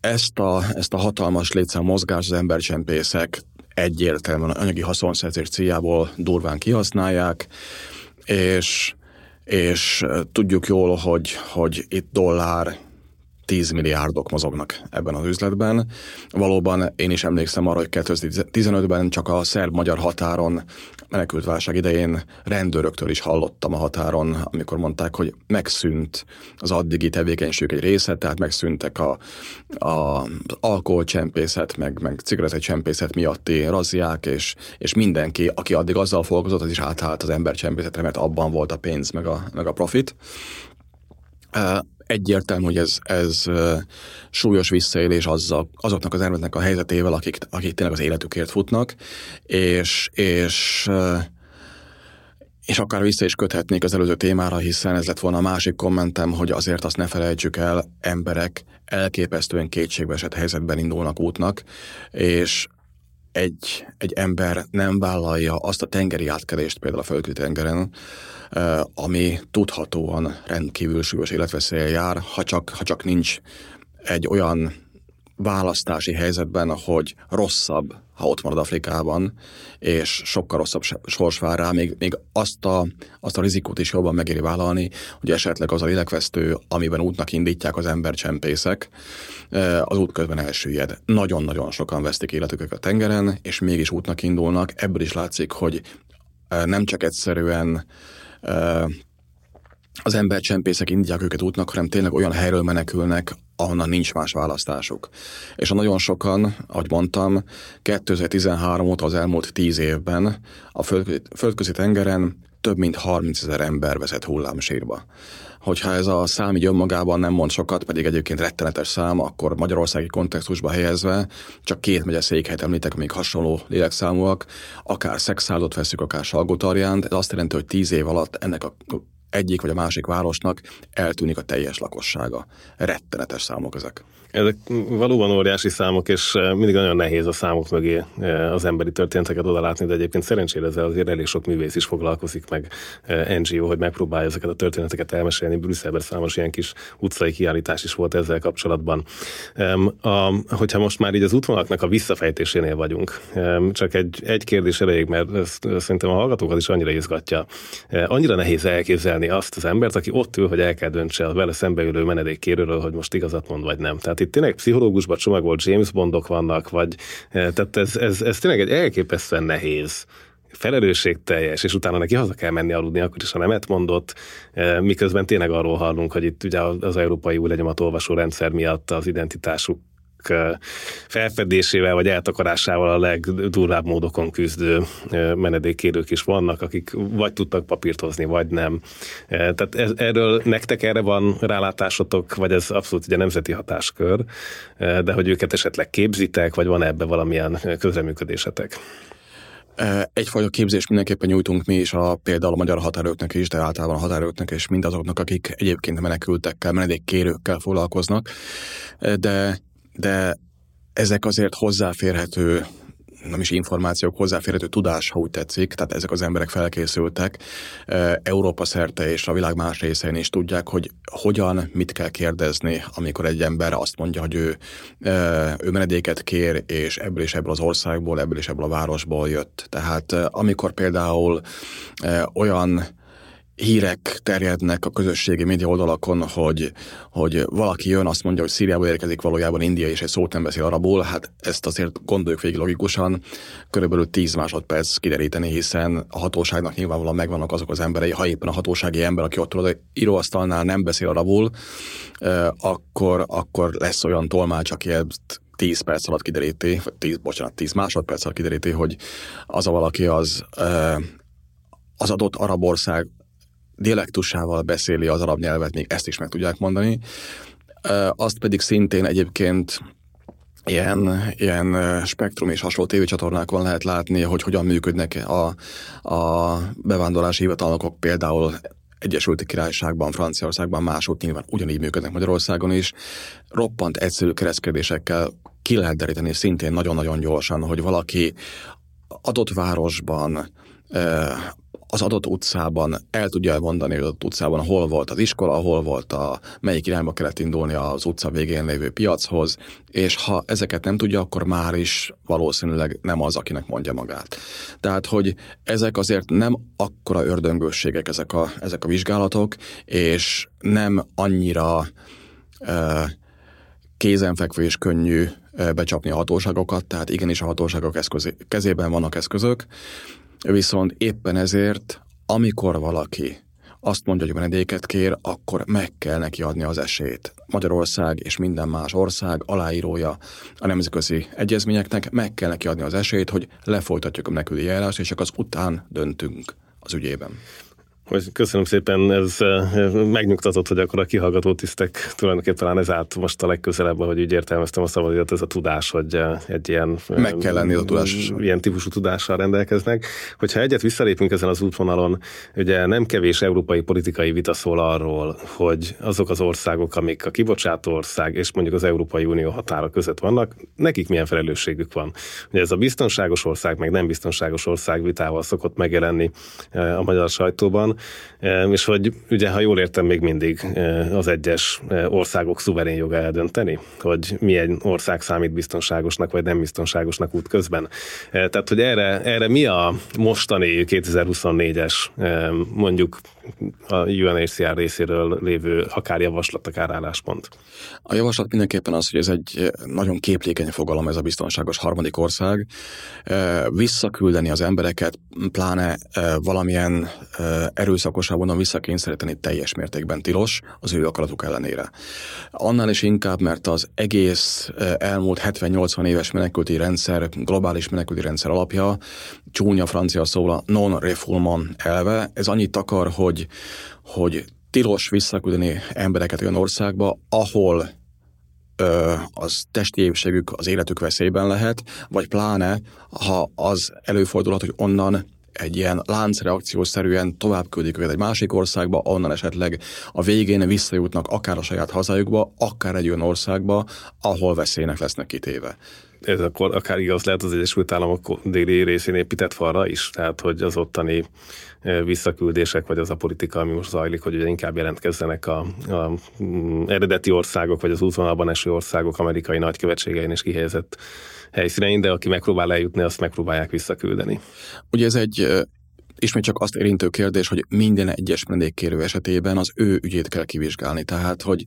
ezt a, ezt a hatalmas létszám mozgás az embercsempészek egyértelműen anyagi haszonszerzés céljából durván kihasználják, és, és tudjuk jól, hogy, hogy itt dollár 10 milliárdok mozognak ebben az üzletben. Valóban én is emlékszem arra, hogy 2015-ben csak a szerb-magyar határon menekült válság idején rendőröktől is hallottam a határon, amikor mondták, hogy megszűnt az addigi tevékenység egy része, tehát megszűntek a, a alkoholcsempészet, meg, meg cigarettacsempészet miatti razziák, és, és mindenki, aki addig azzal foglalkozott, az is átállt az embercsempészetre, mert abban volt a pénz, meg a, meg a profit egyértelmű, hogy ez, ez súlyos visszaélés azzal, azoknak az embereknek a helyzetével, akik, akik tényleg az életükért futnak, és, és és akár vissza is köthetnék az előző témára, hiszen ez lett volna a másik kommentem, hogy azért azt ne felejtsük el, emberek elképesztően kétségbeesett helyzetben indulnak útnak, és egy, egy ember nem vállalja azt a tengeri átkelést például a földközi tengeren, ami tudhatóan rendkívül súlyos életveszélye jár, ha csak, ha csak nincs egy olyan választási helyzetben, hogy rosszabb, ha ott marad Afrikában, és sokkal rosszabb sors vár rá, még, még azt, a, azt a rizikót is jobban megéri vállalni, hogy esetleg az a lélekvesztő, amiben útnak indítják az embercsempészek, az út közben elsüllyed. Nagyon-nagyon sokan vesztik életüket a tengeren, és mégis útnak indulnak. Ebből is látszik, hogy nem csak egyszerűen az embercsempészek indítják őket útnak, hanem tényleg olyan helyről menekülnek, ahonnan nincs más választásuk. És a nagyon sokan, ahogy mondtam, 2013 óta az elmúlt 10 évben a földközi, tengeren több mint 30 ezer ember vezet hullámsírba. Hogyha ez a szám így önmagában nem mond sokat, pedig egyébként rettenetes szám, akkor magyarországi kontextusba helyezve csak két megye székhelyet említek, még hasonló lélekszámúak, akár szexáldot veszük, akár salgótarjánt, ez azt jelenti, hogy tíz év alatt ennek a egyik vagy a másik városnak eltűnik a teljes lakossága. Rettenetes számok ezek. Ezek valóban óriási számok, és eh, mindig nagyon nehéz a számok mögé eh, az emberi történeteket odalátni, de egyébként szerencsére ezzel azért elég sok művész is foglalkozik, meg eh, NGO, hogy megpróbálja ezeket a történeteket elmesélni. Brüsszelben számos ilyen kis utcai kiállítás is volt ezzel kapcsolatban. A, hogyha most már így az útvonalaknak a visszafejtésénél vagyunk, csak egy, egy kérdés elég, mert ezt, szerintem a hallgatókat is annyira izgatja. Annyira nehéz elképzelni azt az embert, aki ott ül, hogy el kell döntse a vele szembeülő menedékkérőről, hogy most igazat mond vagy nem. Tehát itt tényleg pszichológusban csomagolt James Bondok vannak, vagy eh, tehát ez, ez, ez tényleg egy elképesztően nehéz felelősségteljes, és utána neki haza kell menni aludni, akkor is, ha nemet mondott, eh, miközben tényleg arról hallunk, hogy itt ugye az európai új legyemat olvasó rendszer miatt az identitásuk felfedésével vagy eltakarásával a legdurvább módokon küzdő menedékkérők is vannak, akik vagy tudtak papírt hozni, vagy nem. Tehát ez, erről nektek erre van rálátásotok, vagy ez abszolút ugye nemzeti hatáskör, de hogy őket esetleg képzitek, vagy van ebbe valamilyen közreműködésetek? Egyfajta képzést mindenképpen nyújtunk mi is a, például a magyar határőröknek is, de általában a határőröknek és mindazoknak, akik egyébként menekültekkel, menedékkérőkkel foglalkoznak, de de ezek azért hozzáférhető nem is információk, hozzáférhető tudás, ha úgy tetszik, tehát ezek az emberek felkészültek. Európa szerte és a világ más részein is tudják, hogy hogyan, mit kell kérdezni, amikor egy ember azt mondja, hogy ő, ő menedéket kér, és ebből és ebből az országból, ebből és ebből a városból jött. Tehát amikor például olyan hírek terjednek a közösségi média oldalakon, hogy, hogy valaki jön, azt mondja, hogy Szíriából érkezik valójában India, és egy szót nem beszél arabul, hát ezt azért gondoljuk végig logikusan, körülbelül 10 másodperc kideríteni, hiszen a hatóságnak nyilvánvalóan megvannak azok az emberei, ha éppen a hatósági ember, aki ott tudod, íróasztalnál nem beszél arabul, akkor, akkor lesz olyan tolmács, aki ezt 10 perc alatt kideríti, vagy 10, bocsánat, 10 másodperc alatt kideríti, hogy az a valaki az az adott arab ország dialektusával beszéli az arab nyelvet, még ezt is meg tudják mondani. azt pedig szintén egyébként ilyen, ilyen spektrum és hasonló tévécsatornákon lehet látni, hogy hogyan működnek a, a bevándorlási hivatalnokok például Egyesült Királyságban, Franciaországban, máshogy nyilván ugyanígy működnek Magyarországon is. Roppant egyszerű kereszkedésekkel ki lehet deríteni szintén nagyon-nagyon gyorsan, hogy valaki adott városban az adott utcában el tudja elmondani, hogy adott utcában hol volt az iskola, hol volt a, melyik irányba kellett indulni az utca végén lévő piachoz, és ha ezeket nem tudja, akkor már is valószínűleg nem az, akinek mondja magát. Tehát, hogy ezek azért nem akkora ördöngősségek ezek a, ezek a vizsgálatok, és nem annyira e, kézenfekvő és könnyű becsapni a hatóságokat, tehát igenis a hatóságok eszközé, kezében vannak eszközök, Viszont éppen ezért, amikor valaki azt mondja, hogy menedéket kér, akkor meg kell neki adni az esélyt. Magyarország és minden más ország aláírója a nemzetközi egyezményeknek, meg kell neki adni az esélyt, hogy lefolytatjuk a meneküli járást, és csak az után döntünk az ügyében. Köszönöm szépen, ez megnyugtatott, hogy akkor a kihallgató tisztek tulajdonképpen talán ez állt most a legközelebb, hogy úgy értelmeztem a szabadíjat, ez a tudás, hogy egy ilyen... Meg kell lenni a tudás. Ilyen típusú tudással rendelkeznek. Hogyha egyet visszalépünk ezen az útvonalon, ugye nem kevés európai politikai vita szól arról, hogy azok az országok, amik a kibocsátó ország és mondjuk az Európai Unió határa között vannak, nekik milyen felelősségük van. Ugye ez a biztonságos ország, meg nem biztonságos ország vitával szokott megjelenni a magyar sajtóban, és hogy ugye, ha jól értem, még mindig az egyes országok szuverén joga eldönteni, hogy milyen ország számít biztonságosnak vagy nem biztonságosnak út közben. Tehát, hogy erre, erre mi a mostani 2024-es mondjuk a UNHCR részéről lévő akár javaslat, akár álláspont? A javaslat mindenképpen az, hogy ez egy nagyon képlékeny fogalom, ez a biztonságos harmadik ország. Visszaküldeni az embereket, pláne valamilyen erőszakosabban visszakényszeríteni teljes mértékben tilos az ő akaratuk ellenére. Annál is inkább, mert az egész elmúlt 70-80 éves menekülti rendszer, globális menekülti rendszer alapja, csúnya francia szóla non-refoulement elve, ez annyit akar, hogy, hogy tilos visszaküldeni embereket olyan országba, ahol ö, az testi épségük, az életük veszélyben lehet, vagy pláne, ha az előfordulhat, hogy onnan egy ilyen láncreakciószerűen tovább küldik őket egy másik országba, onnan esetleg a végén visszajutnak akár a saját hazájukba, akár egy olyan országba, ahol veszélynek lesznek kitéve ez akkor akár igaz lehet az Egyesült Államok déli részén épített falra is, tehát hogy az ottani visszaküldések, vagy az a politika, ami most zajlik, hogy ugye inkább jelentkezzenek a, a mm, eredeti országok, vagy az útvonalban eső országok amerikai nagykövetségein és kihelyezett helyszínein, de aki megpróbál eljutni, azt megpróbálják visszaküldeni. Ugye ez egy ismét csak azt érintő kérdés, hogy minden egyes menedékkérő esetében az ő ügyét kell kivizsgálni. Tehát, hogy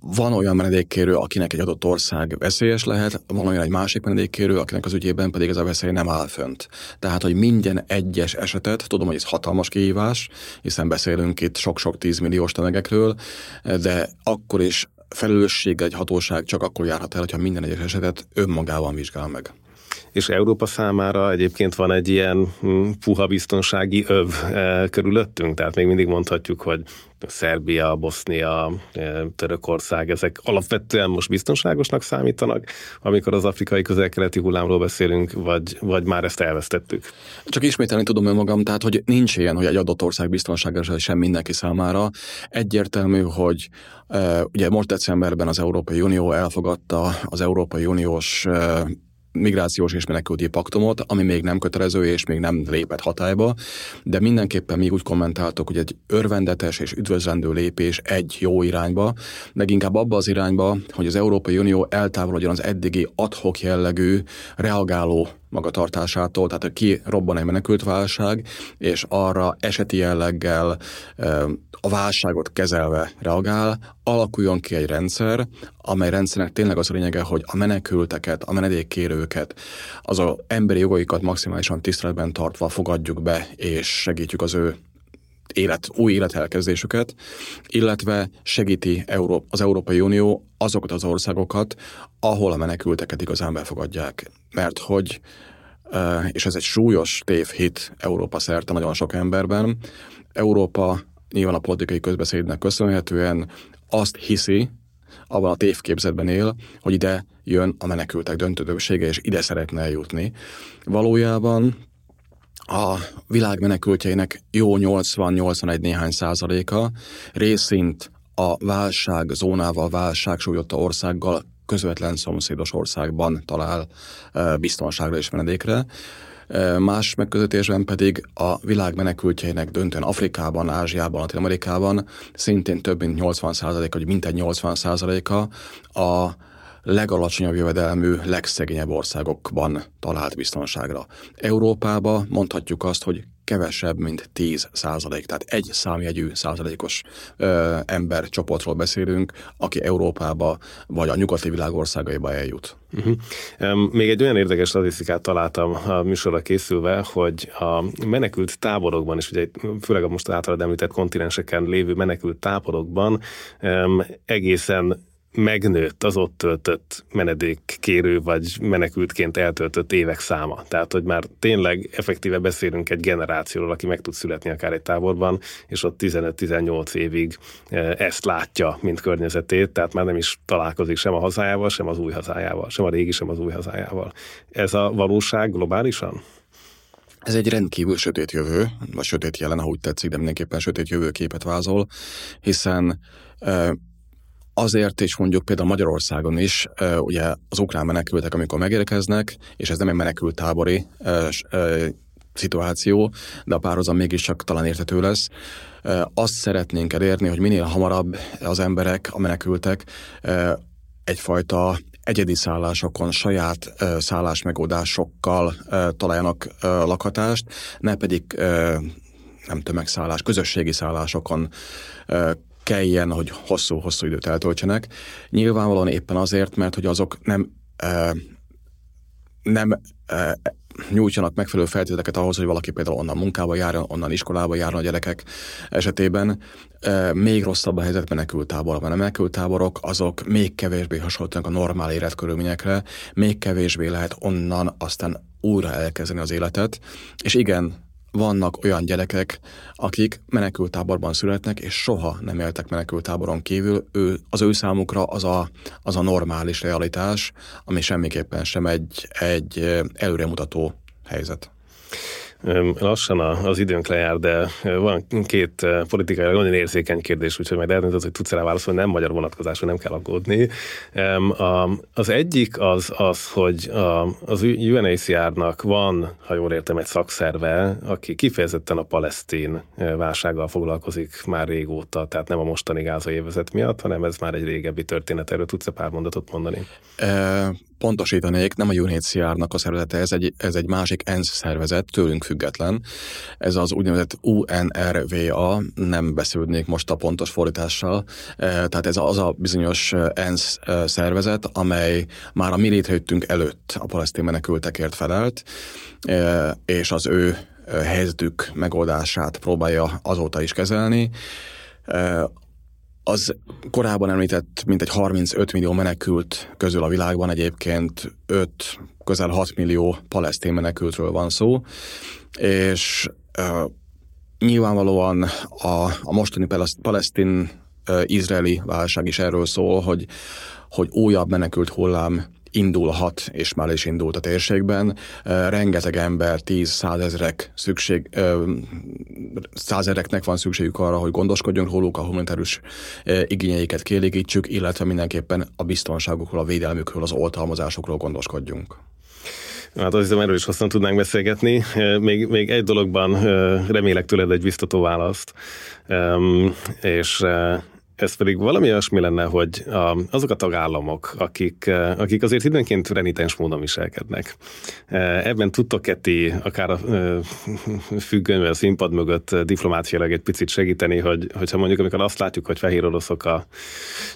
van olyan menedékkérő, akinek egy adott ország veszélyes lehet, van olyan egy másik menedékkérő, akinek az ügyében pedig ez a veszély nem áll fönt. Tehát, hogy minden egyes esetet, tudom, hogy ez hatalmas kihívás, hiszen beszélünk itt sok-sok tízmilliós tömegekről, de akkor is felelősség egy hatóság csak akkor járhat el, hogyha minden egyes esetet önmagában vizsgál meg és Európa számára egyébként van egy ilyen hm, puha biztonsági öv e, körülöttünk, tehát még mindig mondhatjuk, hogy Szerbia, Bosznia, e, Törökország, ezek alapvetően most biztonságosnak számítanak, amikor az afrikai közel-keleti hullámról beszélünk, vagy, vagy már ezt elvesztettük? Csak ismételni tudom önmagam, tehát hogy nincs ilyen, hogy egy adott ország biztonságos sem mindenki számára. Egyértelmű, hogy e, ugye most decemberben az Európai Unió elfogadta az Európai Uniós migrációs és menekülti paktumot, ami még nem kötelező és még nem lépett hatályba, de mindenképpen még úgy kommentáltok, hogy egy örvendetes és üdvözlendő lépés egy jó irányba, inkább abba az irányba, hogy az Európai Unió eltávolodjon az eddigi adhok jellegű, reagáló magatartásától, tehát ki robban egy menekült válság, és arra eseti jelleggel a válságot kezelve reagál, alakuljon ki egy rendszer, amely rendszernek tényleg az a lényege, hogy a menekülteket, a menedékkérőket, az a emberi jogaikat maximálisan tiszteletben tartva fogadjuk be, és segítjük az ő élet, új életelkezdésüket, illetve segíti az Európai Unió azokat az országokat, ahol a menekülteket igazán befogadják. Mert hogy, és ez egy súlyos tévhit Európa szerte nagyon sok emberben, Európa nyilván a politikai közbeszédnek köszönhetően azt hiszi, abban a tévképzetben él, hogy ide jön a menekültek döntődősége, és ide szeretne eljutni. Valójában a világ menekültjeinek jó 80-81 néhány százaléka részint a válság zónával, válság súlyotta országgal közvetlen szomszédos országban talál biztonságra és menedékre. Más megközelítésben pedig a világ menekültjeinek döntően Afrikában, Ázsiában, Latin-Amerikában szintén több mint 80 százaléka, vagy mintegy 80 százaléka a legalacsonyabb jövedelmű, legszegényebb országokban talált biztonságra. Európába mondhatjuk azt, hogy kevesebb, mint 10 százalék, tehát egy számjegyű százalékos ö, ember csoportról beszélünk, aki Európába vagy a nyugati világ országaiba eljut. Uh-huh. Még egy olyan érdekes statisztikát találtam a műsorra készülve, hogy a menekült táborokban, és ugye főleg a most általad említett kontinenseken lévő menekült táborokban egészen megnőtt az ott töltött menedékkérő vagy menekültként eltöltött évek száma. Tehát, hogy már tényleg effektíve beszélünk egy generációról, aki meg tud születni akár egy táborban, és ott 15-18 évig e, ezt látja, mint környezetét, tehát már nem is találkozik sem a hazájával, sem az új hazájával, sem a régi, sem az új hazájával. Ez a valóság globálisan? Ez egy rendkívül sötét jövő, vagy sötét jelen, ahogy tetszik, de mindenképpen sötét jövőképet vázol, hiszen e, Azért is mondjuk például Magyarországon is, ugye az ukrán menekültek, amikor megérkeznek, és ez nem egy menekült tábori szituáció, de a párhuzam mégiscsak talán értető lesz. Azt szeretnénk elérni, hogy minél hamarabb az emberek, a menekültek egyfajta egyedi szállásokon, saját szállásmegoldásokkal találjanak lakhatást, ne pedig nem tömegszállás, közösségi szállásokon kelljen, hogy hosszú-hosszú időt eltöltsenek. Nyilvánvalóan éppen azért, mert hogy azok nem e, nem e, nyújtsanak megfelelő feltételeket ahhoz, hogy valaki például onnan munkába járjon, onnan iskolába járjon a gyerekek esetében. E, még rosszabb a helyzet menekültáborban. A menekültáborok azok még kevésbé hasonlítanak a normál életkörülményekre, még kevésbé lehet onnan aztán újra elkezdeni az életet. És igen, vannak olyan gyerekek, akik menekültáborban születnek, és soha nem éltek menekültáboron kívül. Ő, az ő számukra az a, az a normális realitás, ami semmiképpen sem egy, egy előremutató helyzet. Lassan az időnk lejár, de van két politikai nagyon érzékeny kérdés, úgyhogy majd eldöntöd, hogy tudsz rá válaszolni, nem magyar vonatkozású, nem kell aggódni. Az egyik az az, hogy az UNHCR-nak van, ha jól értem, egy szakszerve, aki kifejezetten a palesztin válsággal foglalkozik már régóta, tehát nem a mostani gázai évezet miatt, hanem ez már egy régebbi történet. Erről tudsz pár mondatot mondani? Pontosítanék, nem a UNHCR-nak a szervezete, ez egy, ez egy másik ENSZ szervezet, tőlünk független. Ez az úgynevezett UNRWA, nem beszélnék most a pontos fordítással, e, tehát ez az a bizonyos ENSZ e, szervezet, amely már a mi létrejöttünk előtt a palesztin menekültekért felelt, e, és az ő helyzetük megoldását próbálja azóta is kezelni az korábban említett mint egy 35 millió menekült közül a világban egyébként 5, közel 6 millió palesztén menekültről van szó, és uh, nyilvánvalóan a, a mostani palesztin uh, izraeli válság is erről szól, hogy, hogy újabb menekült hullám indulhat, és már is indult a térségben. Rengeteg ember, tíz, százezrek szükség, százereknek van szükségük arra, hogy gondoskodjunk róluk, a humanitárius igényeiket kielégítsük, illetve mindenképpen a biztonságukról, a védelmükről, az oltalmazásokról gondoskodjunk. Hát azt hiszem, erről is hosszan tudnánk beszélgetni. Még, még egy dologban remélek tőled egy biztató választ, és ez pedig valami olyasmi lenne, hogy azok a tagállamok, akik, eh, akik azért időnként renitens módon viselkednek. Eh, ebben tudtok-e akár a eh, függöny a színpad mögött diplomáciailag egy picit segíteni, hogy, hogyha mondjuk amikor azt látjuk, hogy fehér oroszok a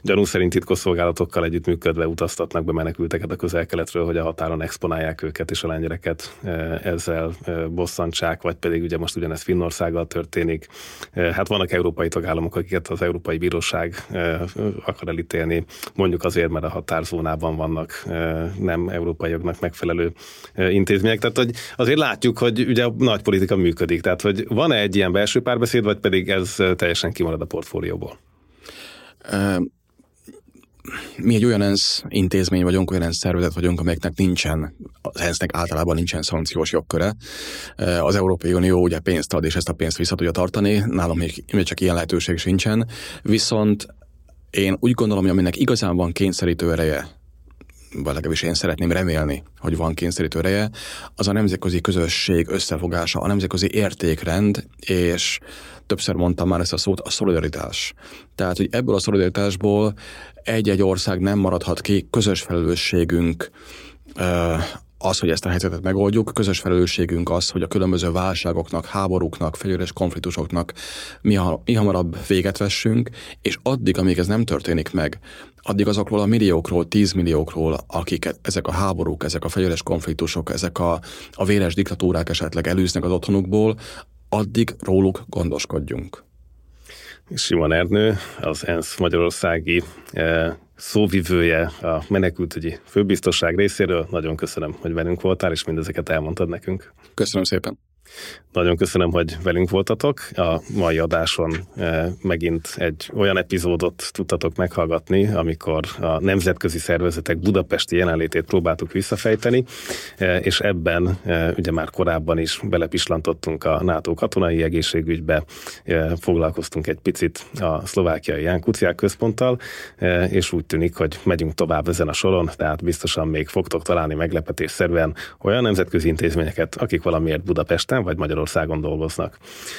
gyanú szerint titkosszolgálatokkal együttműködve utaztatnak be menekülteket a közel-keletről, hogy a határon exponálják őket és a lengyereket ezzel bosszantsák, vagy pedig ugye most ugyanez Finnországgal történik. Hát vannak európai tagállamok, akiket az Európai Bíróság bíróság akar elítélni, mondjuk azért, mert a határzónában vannak nem európai jognak megfelelő intézmények. Tehát hogy azért látjuk, hogy ugye a nagy politika működik. Tehát, hogy van-e egy ilyen belső párbeszéd, vagy pedig ez teljesen kimarad a portfólióból? Mi egy olyan ENSZ intézmény vagyunk, olyan ENSZ szervezet vagyunk, amelyeknek nincsen, az ENSZ-nek általában nincsen szankciós jogköre. Az Európai Unió ugye pénzt ad, és ezt a pénzt vissza tudja tartani, nálam még, még csak ilyen lehetőség sincsen, viszont én úgy gondolom, hogy aminek igazán van kényszerítő ereje, vagy legalábbis én szeretném remélni, hogy van kényszerítő ereje, az a nemzetközi közösség összefogása, a nemzetközi értékrend, és többször mondtam már ezt a szót, a szolidaritás. Tehát, hogy ebből a szolidaritásból egy-egy ország nem maradhat ki, közös felelősségünk az, hogy ezt a helyzetet megoldjuk, közös felelősségünk az, hogy a különböző válságoknak, háborúknak, fegyveres konfliktusoknak mi, ha, mi hamarabb véget vessünk, és addig, amíg ez nem történik meg, addig azokról a milliókról, tízmilliókról, akik ezek a háborúk, ezek a fegyveres konfliktusok, ezek a, a véres diktatúrák esetleg elűznek az otthonukból, addig róluk gondoskodjunk. Simon Ernő, az ENSZ Magyarországi eh, szóvivője a menekültügyi főbiztosság részéről. Nagyon köszönöm, hogy velünk voltál, és mindezeket elmondtad nekünk. Köszönöm szépen. Nagyon köszönöm, hogy velünk voltatok. A mai adáson eh, megint egy olyan epizódot tudtatok meghallgatni, amikor a nemzetközi szervezetek budapesti jelenlétét próbáltuk visszafejteni, eh, és ebben eh, ugye már korábban is belepislantottunk a NATO katonai egészségügybe, foglalkoztunk egy picit a szlovákiai Ján Kuciák központtal, és úgy tűnik, hogy megyünk tovább ezen a soron, tehát biztosan még fogtok találni meglepetésszerűen olyan nemzetközi intézményeket, akik valamiért Budapesten vagy Magyarországon dolgoznak.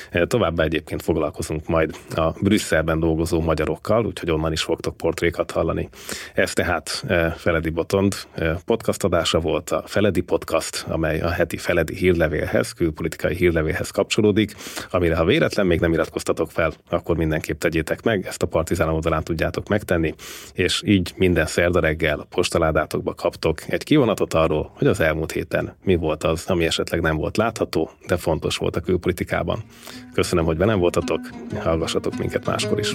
E, továbbá egyébként foglalkozunk majd a Brüsszelben dolgozó magyarokkal, úgyhogy onnan is fogtok portrékat hallani. Ez tehát e, Feledi Botond e, podcast adása volt, a Feledi Podcast, amely a heti Feledi hírlevélhez, külpolitikai hírlevélhez kapcsolódik, amire ha véletlen még nem iratkoztatok fel, akkor mindenképp tegyétek meg, ezt a Partizán oldalán tudjátok megtenni, és így minden szerda reggel a postaládátokba kaptok egy kivonatot arról, hogy az elmúlt héten mi volt az, ami esetleg nem volt látható, de fontos volt a külpolitikában. Köszönöm, hogy velem voltatok, hallgassatok minket máskor is.